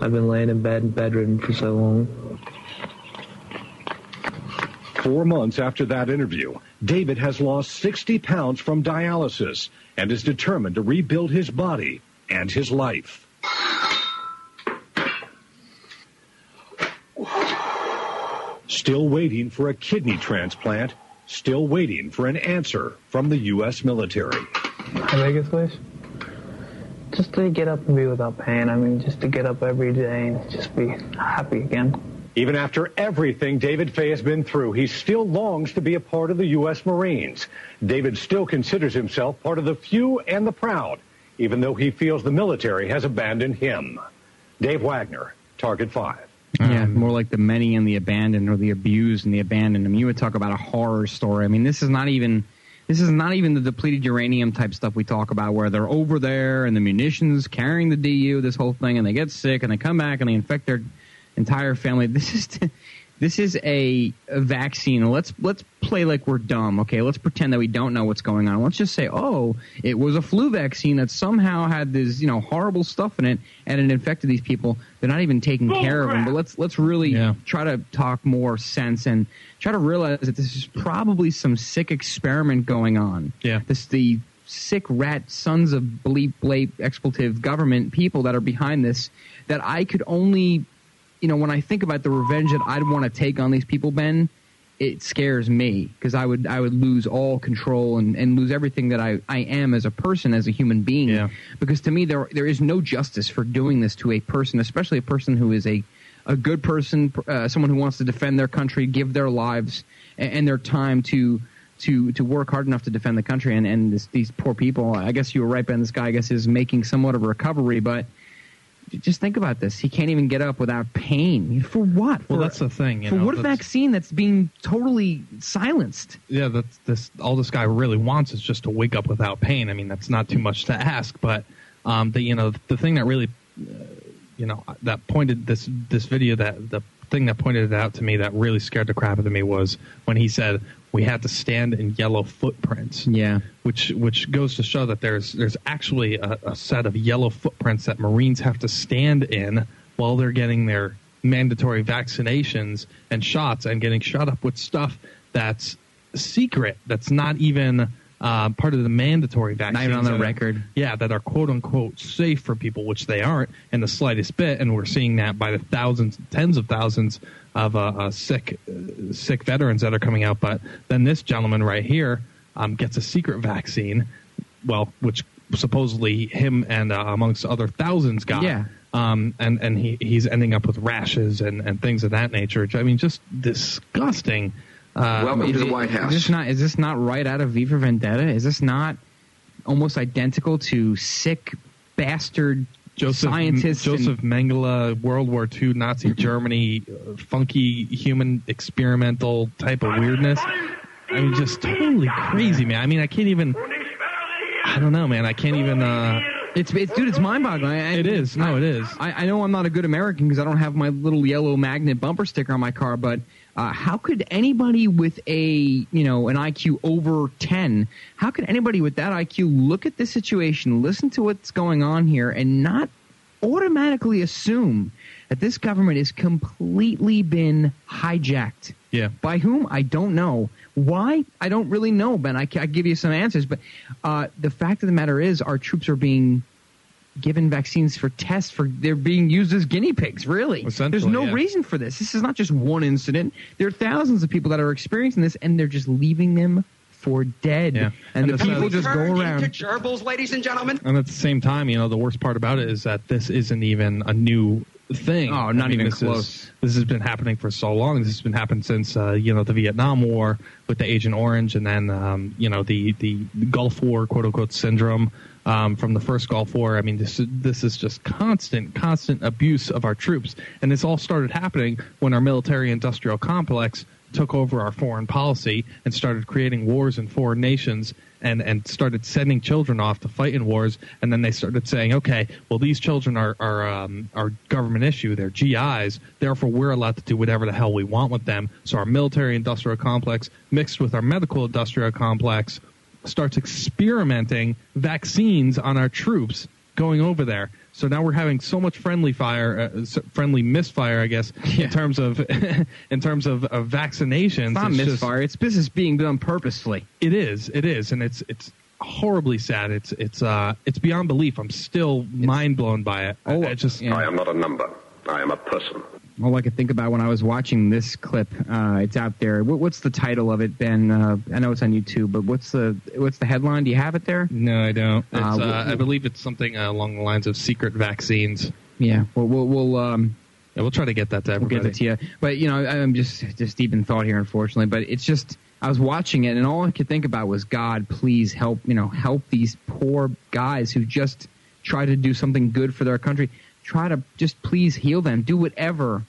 I've been laying in bed and bedridden for so long. Four months after that interview, David has lost 60 pounds from dialysis and is determined to rebuild his body and his life. Still waiting for a kidney transplant, still waiting for an answer from the U.S. military. Biggest wish? Just to get up and be without pain. I mean, just to get up every day and just be happy again. Even after everything David Fay has been through, he still longs to be a part of the U.S. Marines. David still considers himself part of the few and the proud, even though he feels the military has abandoned him. Dave Wagner, Target 5. Yeah, more like the many and the abandoned, or the abused and the abandoned. I mean, you would talk about a horror story. I mean, this is not even this is not even the depleted uranium type stuff we talk about, where they're over there and the munitions carrying the DU, this whole thing, and they get sick and they come back and they infect their entire family. [laughs] This is this is a, a vaccine. Let's let's play like we're dumb. Okay, let's pretend that we don't know what's going on. Let's just say, oh, it was a flu vaccine that somehow had this you know horrible stuff in it and it infected these people. They're not even taking care of them. But let's let's really try to talk more sense and try to realize that this is probably some sick experiment going on. Yeah. This the sick rat sons of bleep bleep expletive government people that are behind this that I could only you know, when I think about the revenge that I'd want to take on these people, Ben, it scares me because I would I would lose all control and, and lose everything that I, I am as a person, as a human being. Yeah. Because to me, there there is no justice for doing this to a person, especially a person who is a a good person, uh, someone who wants to defend their country, give their lives and, and their time to to to work hard enough to defend the country. And and this, these poor people, I guess you were right, Ben. This guy, I guess, is making somewhat of a recovery, but just think about this. He can't even get up without pain. For what? Well, that's the thing. You for know, what vaccine that's being totally silenced? yeah, that's this all this guy really wants is just to wake up without pain. I mean, that's not too much to ask, but um, the you know the thing that really, uh, you know, that pointed this this video that the thing that pointed it out to me that really scared the crap out of me was when he said we had to stand in yellow footprints. Yeah, which which goes to show that there's there's actually a, a set of yellow footprints that Marines have to stand in while they're getting their mandatory vaccinations and shots and getting shot up with stuff that's secret that's not even uh, part of the mandatory vaccines. even on the that are- record. yeah, that are quote unquote safe for people, which they aren't in the slightest bit, and we're seeing that by the thousands, tens of thousands of uh, uh, sick, uh, sick veterans that are coming out. But then this gentleman right here um, gets a secret vaccine, well, which supposedly him and uh, amongst other thousands got. Yeah. Um, and and he, he's ending up with rashes and, and things of that nature. I mean, just disgusting. Uh, is it- Is this not is this not right out of V for Vendetta? Is this not almost identical to sick bastard Joseph scientists. and- Joseph Mengele, World War II, Nazi Germany, uh, funky human experimental type of weirdness. I mean, just totally crazy, man. I mean, I can't even. I don't know, man. I can't even. uh It's, it's dude, it's mind-boggling. It is. No, it is. I, I know I'm not a good American because I don't have my little yellow magnet bumper sticker on my car, but uh, how could anybody with a you know an IQ over 10, how could anybody with that IQ look at this situation, listen to what's going on here, and not automatically assume that this government has completely been hijacked? Yeah. By whom? I don't know. Why? I don't really know, Ben. I, can give you some answers, but uh, the fact of the matter is, our troops are being given vaccines for tests for they're being used as guinea pigs really there's no yeah. reason for this this is not just one incident there are thousands of people that are experiencing this and they're just leaving them for dead and, And the the- people just go around into gerbils, ladies and gentlemen. And at the same time, you know, the worst part about it is that this isn't even a new thing. Oh, not I mean, even this close. Is, this has been happening for so long. This has been happening since uh, you know the Vietnam War with the Agent Orange, and then um, you know the the Gulf War, quote unquote, syndrome um, from the first Gulf War. I mean, this is- this is just constant, constant abuse of our troops, and this all started happening when our military-industrial complex took over our foreign policy and started creating wars in foreign nations and, and started sending children off to fight in wars. And then they started saying, okay, well, these children are, are, um, government issue. They're GIs. Therefore, we're allowed to do whatever the hell we want with them. So our military industrial complex mixed with our medical industrial complex starts experimenting vaccines on our troops going over there. So now we're having so much friendly fire, uh, friendly misfire, I guess, in terms of [laughs] in terms of, of vaccinations. it's not just- misfire it's business being done purposefully it is. It is, and it's it's horribly sad. It's it's uh it's beyond belief. I'm still mind blown by it. Oh, I, just I am not a number. I am a person. All I could think about when I was watching this clip, uh, it's out there. What, what's the title of it, Ben? Uh, I know it's on YouTube, but what's the what's the headline? Do you have it there? No, I don't. It's, Uh, uh, wh- I believe it's something uh, along the lines of secret vaccines. Yeah, we'll we'll, we'll um, yeah, we'll try to get that to everybody. we'll get it to you. But you know, I'm just just deep in thought here, unfortunately. But it's just I was watching it, and all I could think about was God, please help you know help these poor guys who just try to do something good for their country. Try to just please heal them. Do whatever,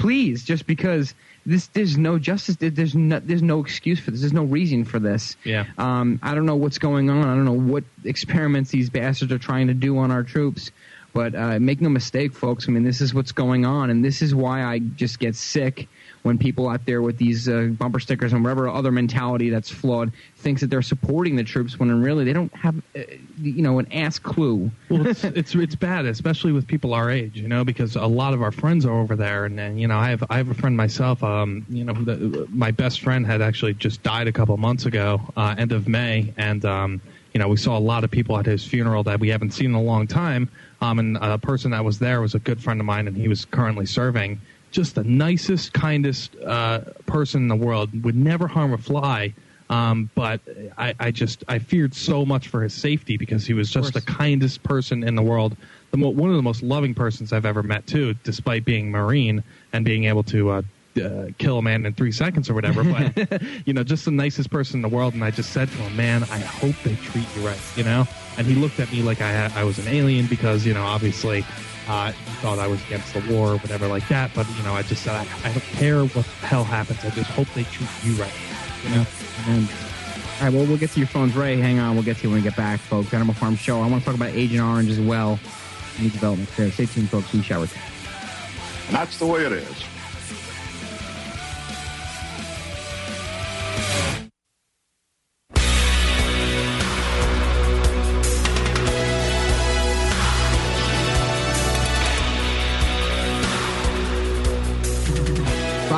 please, just because. This there's no justice. There's no there's no excuse for this. There's no reason for this. Yeah. Um, I don't know what's going on. I don't know what experiments these bastards are trying to do on our troops. But uh, make no mistake, folks. I mean, this is what's going on, and this is why I just get sick when people out there with these uh, bumper stickers and whatever other mentality that's flawed thinks that they're supporting the troops when really they don't have, uh, you know, an ass clue. well, it's, it's it's bad, especially with people our age, you know, because a lot of our friends are over there, and, and you know, I have I have a friend myself. Um, you know, the, my best friend had actually just died a couple months ago, uh, end of May, and um, you know, we saw a lot of people at his funeral that we haven't seen in a long time. Um, and a person that was there was a good friend of mine, and he was currently serving. Just the nicest, kindest uh, person in the world. Would never harm a fly. Um, but I, I just I feared so much for his safety because he was just the kindest person in the world. The mo- one of the most loving persons I've ever met too, despite being Marine and being able to uh, uh, kill a man in three seconds or whatever. But [laughs] you know, just the nicest person in the world. And I just said to him, "Man, I hope they treat you right." You know. And he looked at me like I had, I was an alien because you know obviously uh, he thought I was against the war or whatever like that. But you know, I just said I, I don't care what the hell happens. I just hope they treat you right. You know. And, all right, well, we'll get to your phones, Ray. Hang on, we'll get to you when we get back, folks. Animal Farm Show. I want to talk about Agent Orange as well. New developments there. Stay tuned, folks. We shall return. And that's the way it is.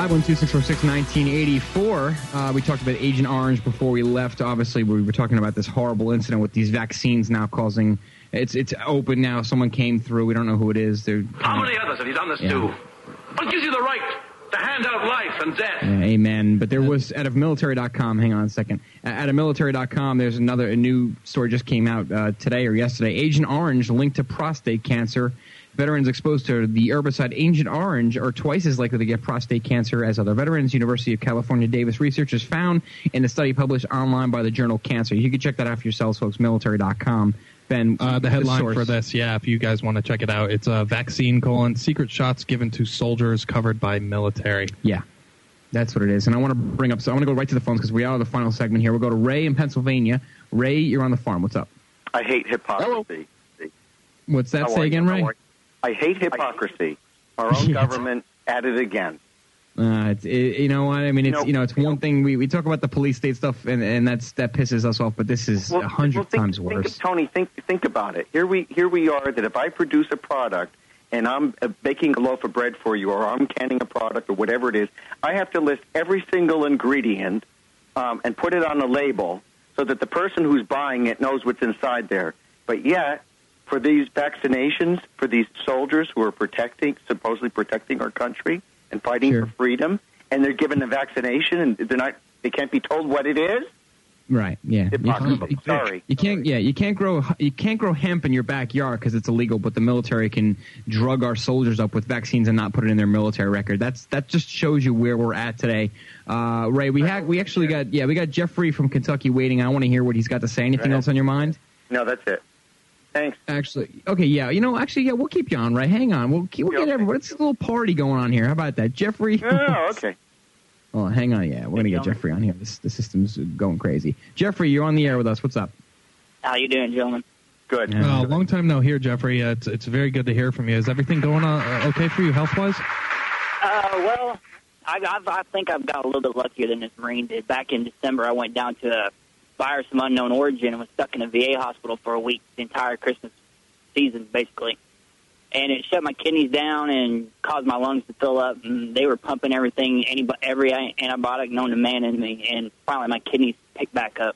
512-646-1984. Uh, we talked about Agent Orange before we left. Obviously, we were talking about this horrible incident with these vaccines now causing. It's it's open now. Someone came through. We don't know who it is. They're How many others have you done this yeah. to? What gives you the right to hand out life and death? Yeah, amen. But there was out of military.com. Hang on a second. Out of military.com, there's another a new story just came out uh, today or yesterday. Agent Orange linked to prostate cancer Veterans exposed to the herbicide Agent Orange are twice as likely to get prostate cancer as other veterans. University of California Davis researchers found in a study published online by the journal Cancer. You can check that out for yourselves, folks. Military.com. Ben, Uh, the headline source. for this, yeah, if you guys want to check it out, it's a vaccine colon secret shots given to soldiers covered by military. Yeah, that's what it is. And I want to bring up. So I want to go right to the phones because we are the final segment here. We'll go to Ray in Pennsylvania. Ray, you're on the farm. What's up? I hate hypocrisy. What's that How say are you? again, How Ray? I hate hypocrisy. Our own [laughs] government at it again. Uh, it's, it, you know what I mean? It's You know- you know it's one thing we, we talk about the police state stuff and, and that's that pisses us off, but this is a hundred well, think, times think, worse. Tony, think think about it. Here we here we are that if I produce a product and I'm uh, baking a loaf of bread for you, or I'm canning a product, or whatever it is, I have to list every single ingredient um, and put it on a label so that the person who's buying it knows what's inside there. But yet, for these vaccinations, for these soldiers who are protecting, supposedly protecting our country and fighting for freedom, and they're given a vaccination and they're not, they can't be told what it is. Right? Yeah. You, Sorry. you can't. Yeah, you can't grow. You can't grow hemp in your backyard because it's illegal. But the military can drug our soldiers up with vaccines and not put it in their military record. That's that just shows you where we're at today. Uh, Ray, we had we actually got yeah we got Jeffrey from Kentucky waiting. I want to hear what he's got to say. Anything ahead. else on your mind? No, that's it. Thanks. Actually, okay, yeah. You know, actually, yeah, we'll keep you on, right? Hang on, we'll keep, we'll get everyone. It's a little party going on here. How about that, Jeffrey? Oh, okay. [laughs] Oh, hang on, yeah, we're gonna get Jeffrey on here. This the system's going crazy. Jeffrey, you're on the air with us. What's up? How you doing, gentlemen? Good. Uh, long time no here, Jeffrey. Uh, it's it's very good to hear from you. Is everything going on uh, okay for you health wise? Uh, well, I, I've, I think I've got a little bit luckier than this Marine did. Back in December, I went down to a virus of unknown origin and was stuck in a VA hospital for a week, the entire Christmas season, basically. And it shut my kidneys down and caused my lungs to fill up. And they were pumping everything, any, every antibiotic known to man in me. And finally, my kidneys picked back up.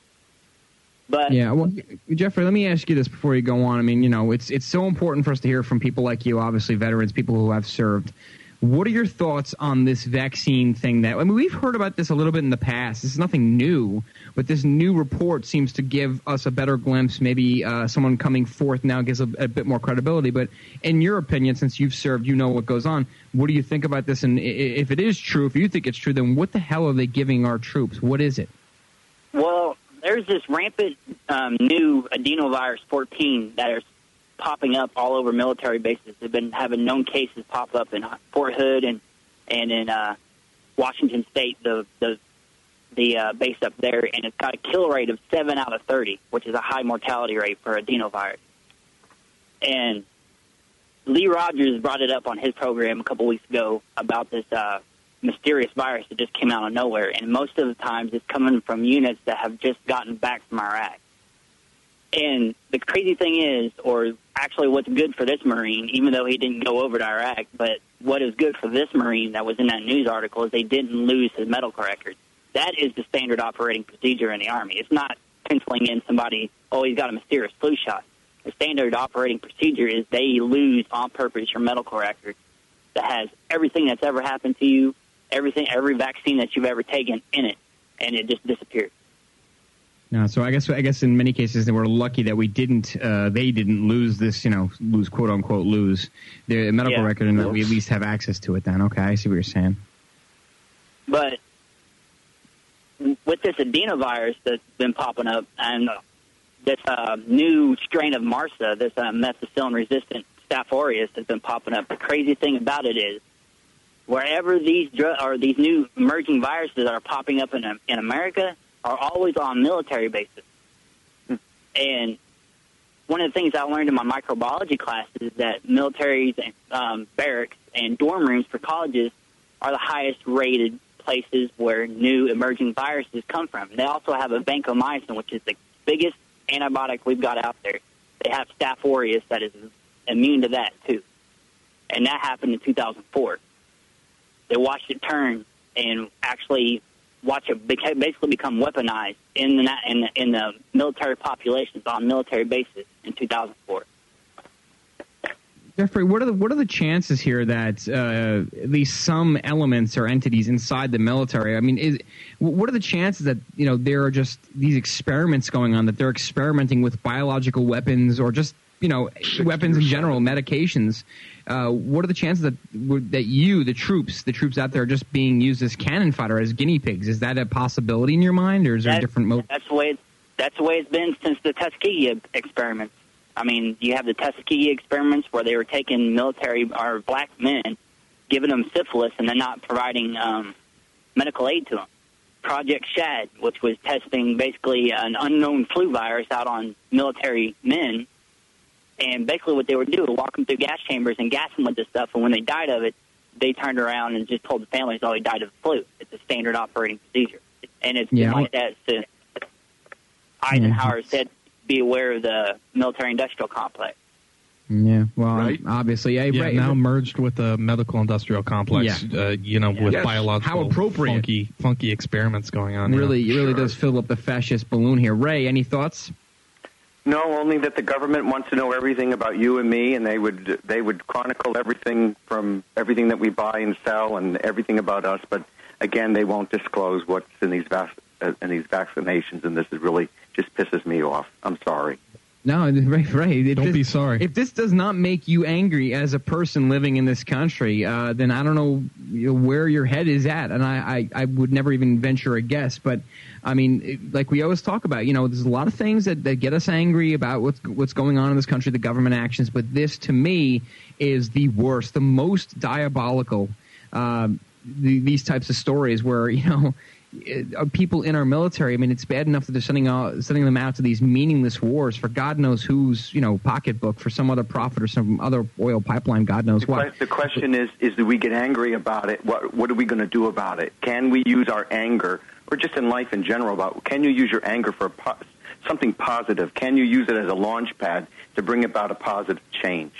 But Yeah, well, Jeffrey, let me ask you this before you go on. I mean, you know, it's it's so important for us to hear from people like you, obviously veterans, people who have served. What are your thoughts on this vaccine thing? That I mean, we've heard about this a little bit in the past. This is nothing new, but this new report seems to give us a better glimpse. Maybe uh, someone coming forth now gives a, a bit more credibility. But in your opinion, since you've served, you know what goes on. What do you think about this? And if it is true, if you think it's true, then what the hell are they giving our troops? What is it? Well, there's this rampant um, new adenovirus 14 that is popping up all over military bases. They've been having known cases pop up in Fort Hood and and in uh, Washington State, the the the uh, base up there, and it's got a kill rate of seven out of 30, which is a high mortality rate for adenovirus. And Lee Rogers brought it up on his program a couple weeks ago about this uh, mysterious virus that just came out of nowhere, and most of the times it's coming from units that have just gotten back from Iraq. And the crazy thing is, or actually what's good for this Marine, even though he didn't go over to Iraq, but what is good for this Marine that was in that news article is they didn't lose his medical record. That is the standard operating procedure in the Army. It's not penciling in somebody, oh, he's got a mysterious flu shot. The standard operating procedure is they lose on purpose your medical record that has everything that's ever happened to you, everything, every vaccine that you've ever taken in it, and it just disappears. No, so I guess I guess in many cases they were lucky that we didn't uh, they didn't lose this you know lose quote unquote lose their medical Yeah. record and that we at least have access to it. Then okay, I see what you're saying. But with this adenovirus that's been popping up and this uh, new strain of MRSA, this uh, methicillin-resistant Staph aureus that's been popping up, the crazy thing about it is wherever these dr- or these new emerging viruses are popping up in, in America are always on military bases. And one of the things I learned in my microbiology classes is that militaries and um, barracks and dorm rooms for colleges are the highest rated places where new emerging viruses come from. They also have a vancomycin, which is the biggest antibiotic we've got out there. They have Staph aureus that is immune to that too, and that happened in 2004. They watched it turn and actually watch it basically become weaponized in the in the, in the military populations on military bases in 2004. Jeffrey, what are the what are the chances here that uh, at least some elements or entities inside the military? I mean, is what are the chances that you know there are just these experiments going on that they're experimenting with biological weapons or just you know, weapons in general, medications. Uh, what are the chances that that you, the troops, the troops out there, are just being used as cannon fodder, as guinea pigs? Is that a possibility in your mind, or is there a different motive? That's the way. It's, that's the way it's been since the Tuskegee experiments. I mean, you have the Tuskegee experiments where they were taking military or black men, giving them syphilis, and then not providing um, medical aid to them. Project Shad, which was testing basically an unknown flu virus out on military men, and basically what they would do was walk them through gas chambers and gas them with this stuff, and when they died of it, they turned around and just told the families, "Oh, he died of the flu." It's a standard operating procedure, and it's Yeah. been like that since Eisenhower said, "Be aware of the military-industrial complex." Yeah, well, obviously, yeah, Yeah, right. now merged with the medical industrial complex. Yeah. Uh, you know, with Yes. biological, How appropriate. funky, funky experiments going on. yeah. really, it really does fill up the fascist balloon here. Ray, any thoughts? No, only that the government wants to know everything about you and me, and they would they would chronicle everything from everything that we buy and sell and everything about us. But again, they won't disclose what's in these vac- uh, in these vaccinations, and this is really just pisses me off. I'm sorry. No, [laughs] Ray, Ray. If Don't this, be sorry. If this does not make you angry as a person living in this country, uh, then I don't know, you know where your head is at, and I, I, I would never even venture a guess. But I mean, it- like we always talk about, you know, there's a lot of things that, that get us angry about what's what's going on in this country, the government actions. But this, to me, is the worst, the most diabolical. Um, the, these types of stories where [laughs] you know uh, people in our military. I mean, it's bad enough that they're sending out sending them out to these meaningless wars for God knows whose you know pocketbook for some other profit or some other oil pipeline. God knows The, what. que- the question is: Is do we get angry about it? What What are we going to do about it? Can we use our anger, or just in life in general? About can you use your anger for a po- something positive? Can you use it as a launch pad to bring about a positive change?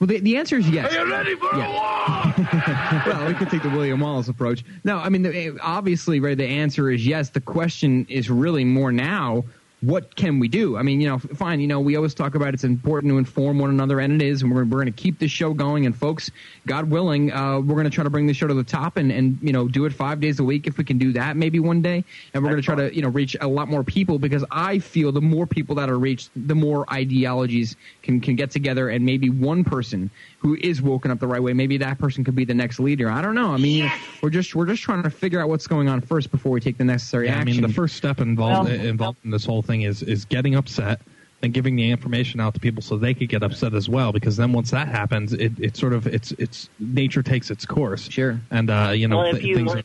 Well, the, the answer is yes. Are you ready for [laughs] well, we could take the William Wallace approach. No, I mean, the, eh, obviously, Ray, the answer is yes. The question is really more now. What can we do? I mean, you know, fine. You know, we always talk about it's important to inform one another, and it is. And we're, we're going to keep this show going. And folks, God willing, uh, we're going to try to bring this show to the top, and and you know, do it five days a week if we can do that, maybe one day. And we're going to try to you know reach a lot more people because I feel the more people that are reached, the more ideologies can can get together, and maybe one person who is woken up the right way, maybe that person could be the next leader. I don't know. I mean, we're just we're just trying to figure out what's going on first before we take the necessary Yeah, I action. mean, the first step involved Well- involved in this whole thing is is getting upset and giving the information out to people so they could get upset as well. Because then once that happens, it, it sort of it's it's nature takes its course. Sure. And uh, you know Well, if th- you- things are,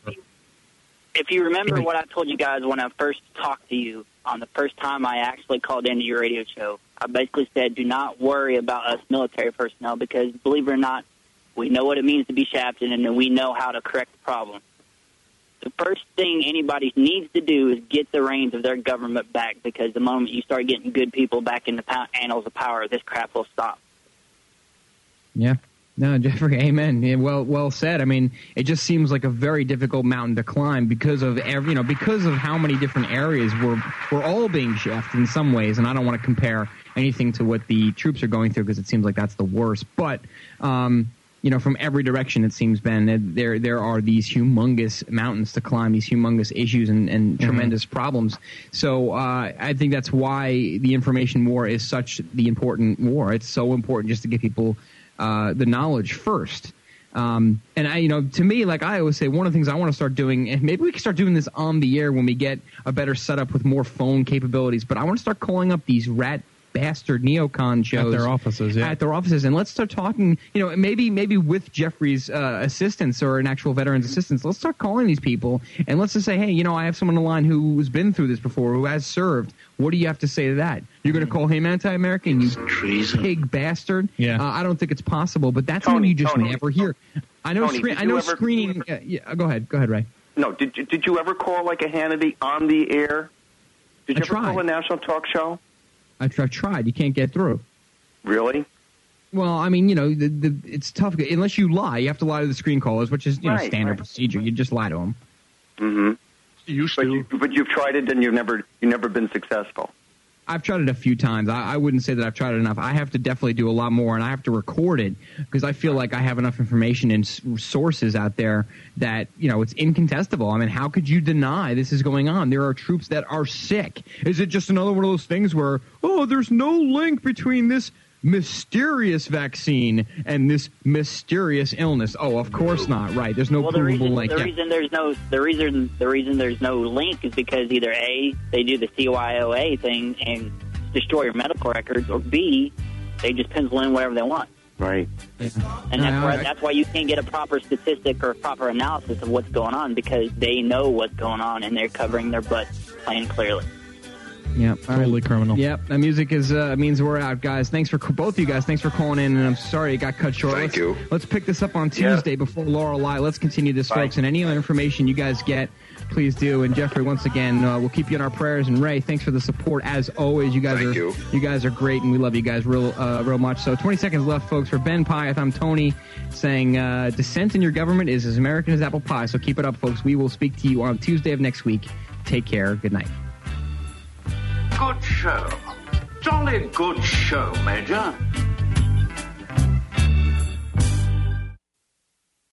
If you remember what I told you guys when I first talked to you on the first time I actually called into your radio show, I basically said, "Do not worry about us military personnel because, believe it or not, we know what it means to be shafted and we know how to correct the problem." The first thing anybody needs to do is get the reins of their government back because the moment you start getting good people back in the annals of power, this crap will stop. Yeah. No, [laughs] Jeffrey, amen. Yeah, well, well said. I mean, it just seems like a very difficult mountain to climb because of every, you know, because of how many different areas we're we're all being shafted in some ways. And I don't want to compare anything to what the troops are going through because it seems like that's the worst. But um, you know, from every direction, it seems, Ben, there there are these humongous mountains to climb, these humongous issues and, and tremendous problems. So uh, I think that's why the information war is such the important war. It's so important just to get people uh, the knowledge first. Um, and I, you know, to me, like I always say, one of the things I want to start doing, and maybe we can start doing this on the air when we get a better setup with more phone capabilities. But I want to start calling up these rat bastard neocon shows at their offices, yeah. at their offices, and let's start talking. You know, maybe maybe with Jeffrey's uh, assistance or an actual veteran's assistance, let's start calling these people and let's just say, hey, you know, I have someone on the line who's been through this before, who has served. What do you have to say to that? You're going to call him anti-American, you pig bastard? Yeah. Uh, I don't think it's possible, but that's something you just Tony. never hear. I know. Tony, screen, I know ever- screening. Uh, yeah, go ahead. Go ahead, Ray. No, did you, did you ever call like a Hannity on the air? Did you I ever tried. call a national talk show? I've, I've tried. You can't get through. Really? Well, I mean, you know, the, the, it's tough unless you lie. You have to lie to the screen callers, which is you know standard right. procedure. You just lie to them. Mm-hmm. Used but You, but you've tried it and you've never you've never been successful. I've tried it a few times. I, I wouldn't say that I've tried it enough. I have to definitely do a lot more, and I have to record it because I feel like I have enough information and s- sources out there that you know it's incontestable. I mean, how could you deny this is going on? There are troops that are sick. Is it just another one of those things where oh, there's no link between this mysterious vaccine and this mysterious illness. Oh, of course not. Right? There's no well, the provable reason, link. the Yeah. reason there's no the reason the reason there's no link is because either a they do the CYOA thing and destroy your medical records, or b they just pencil in whatever they want. Right. And that's why I- that's why you can't get a proper statistic or a proper analysis of what's going on because they know what's going on and they're covering their butt plain clearly. Yep. Totally criminal. Yep. That music is uh, means we're out, guys. Thanks for both of you guys. Thanks for calling in, and I'm sorry it got cut short. Thank let's, you. Let's pick this up on Yeah. Tuesday before Laura Lie. Let's continue this, folks. And any other information you guys get, please do. And Jeffrey, once again, uh, we'll keep you in our prayers. And Ray, thanks for the support as always. You guys Thank are you. guys are great, and we love you guys real uh, real much. So 20 seconds left, folks. For Ben Pyeth, I'm Tony, saying uh, dissent in your government is as American as apple pie. So keep it up, folks. We will speak to you on Tuesday of next week. Take care. Good night. Good show. Jolly good show, Major.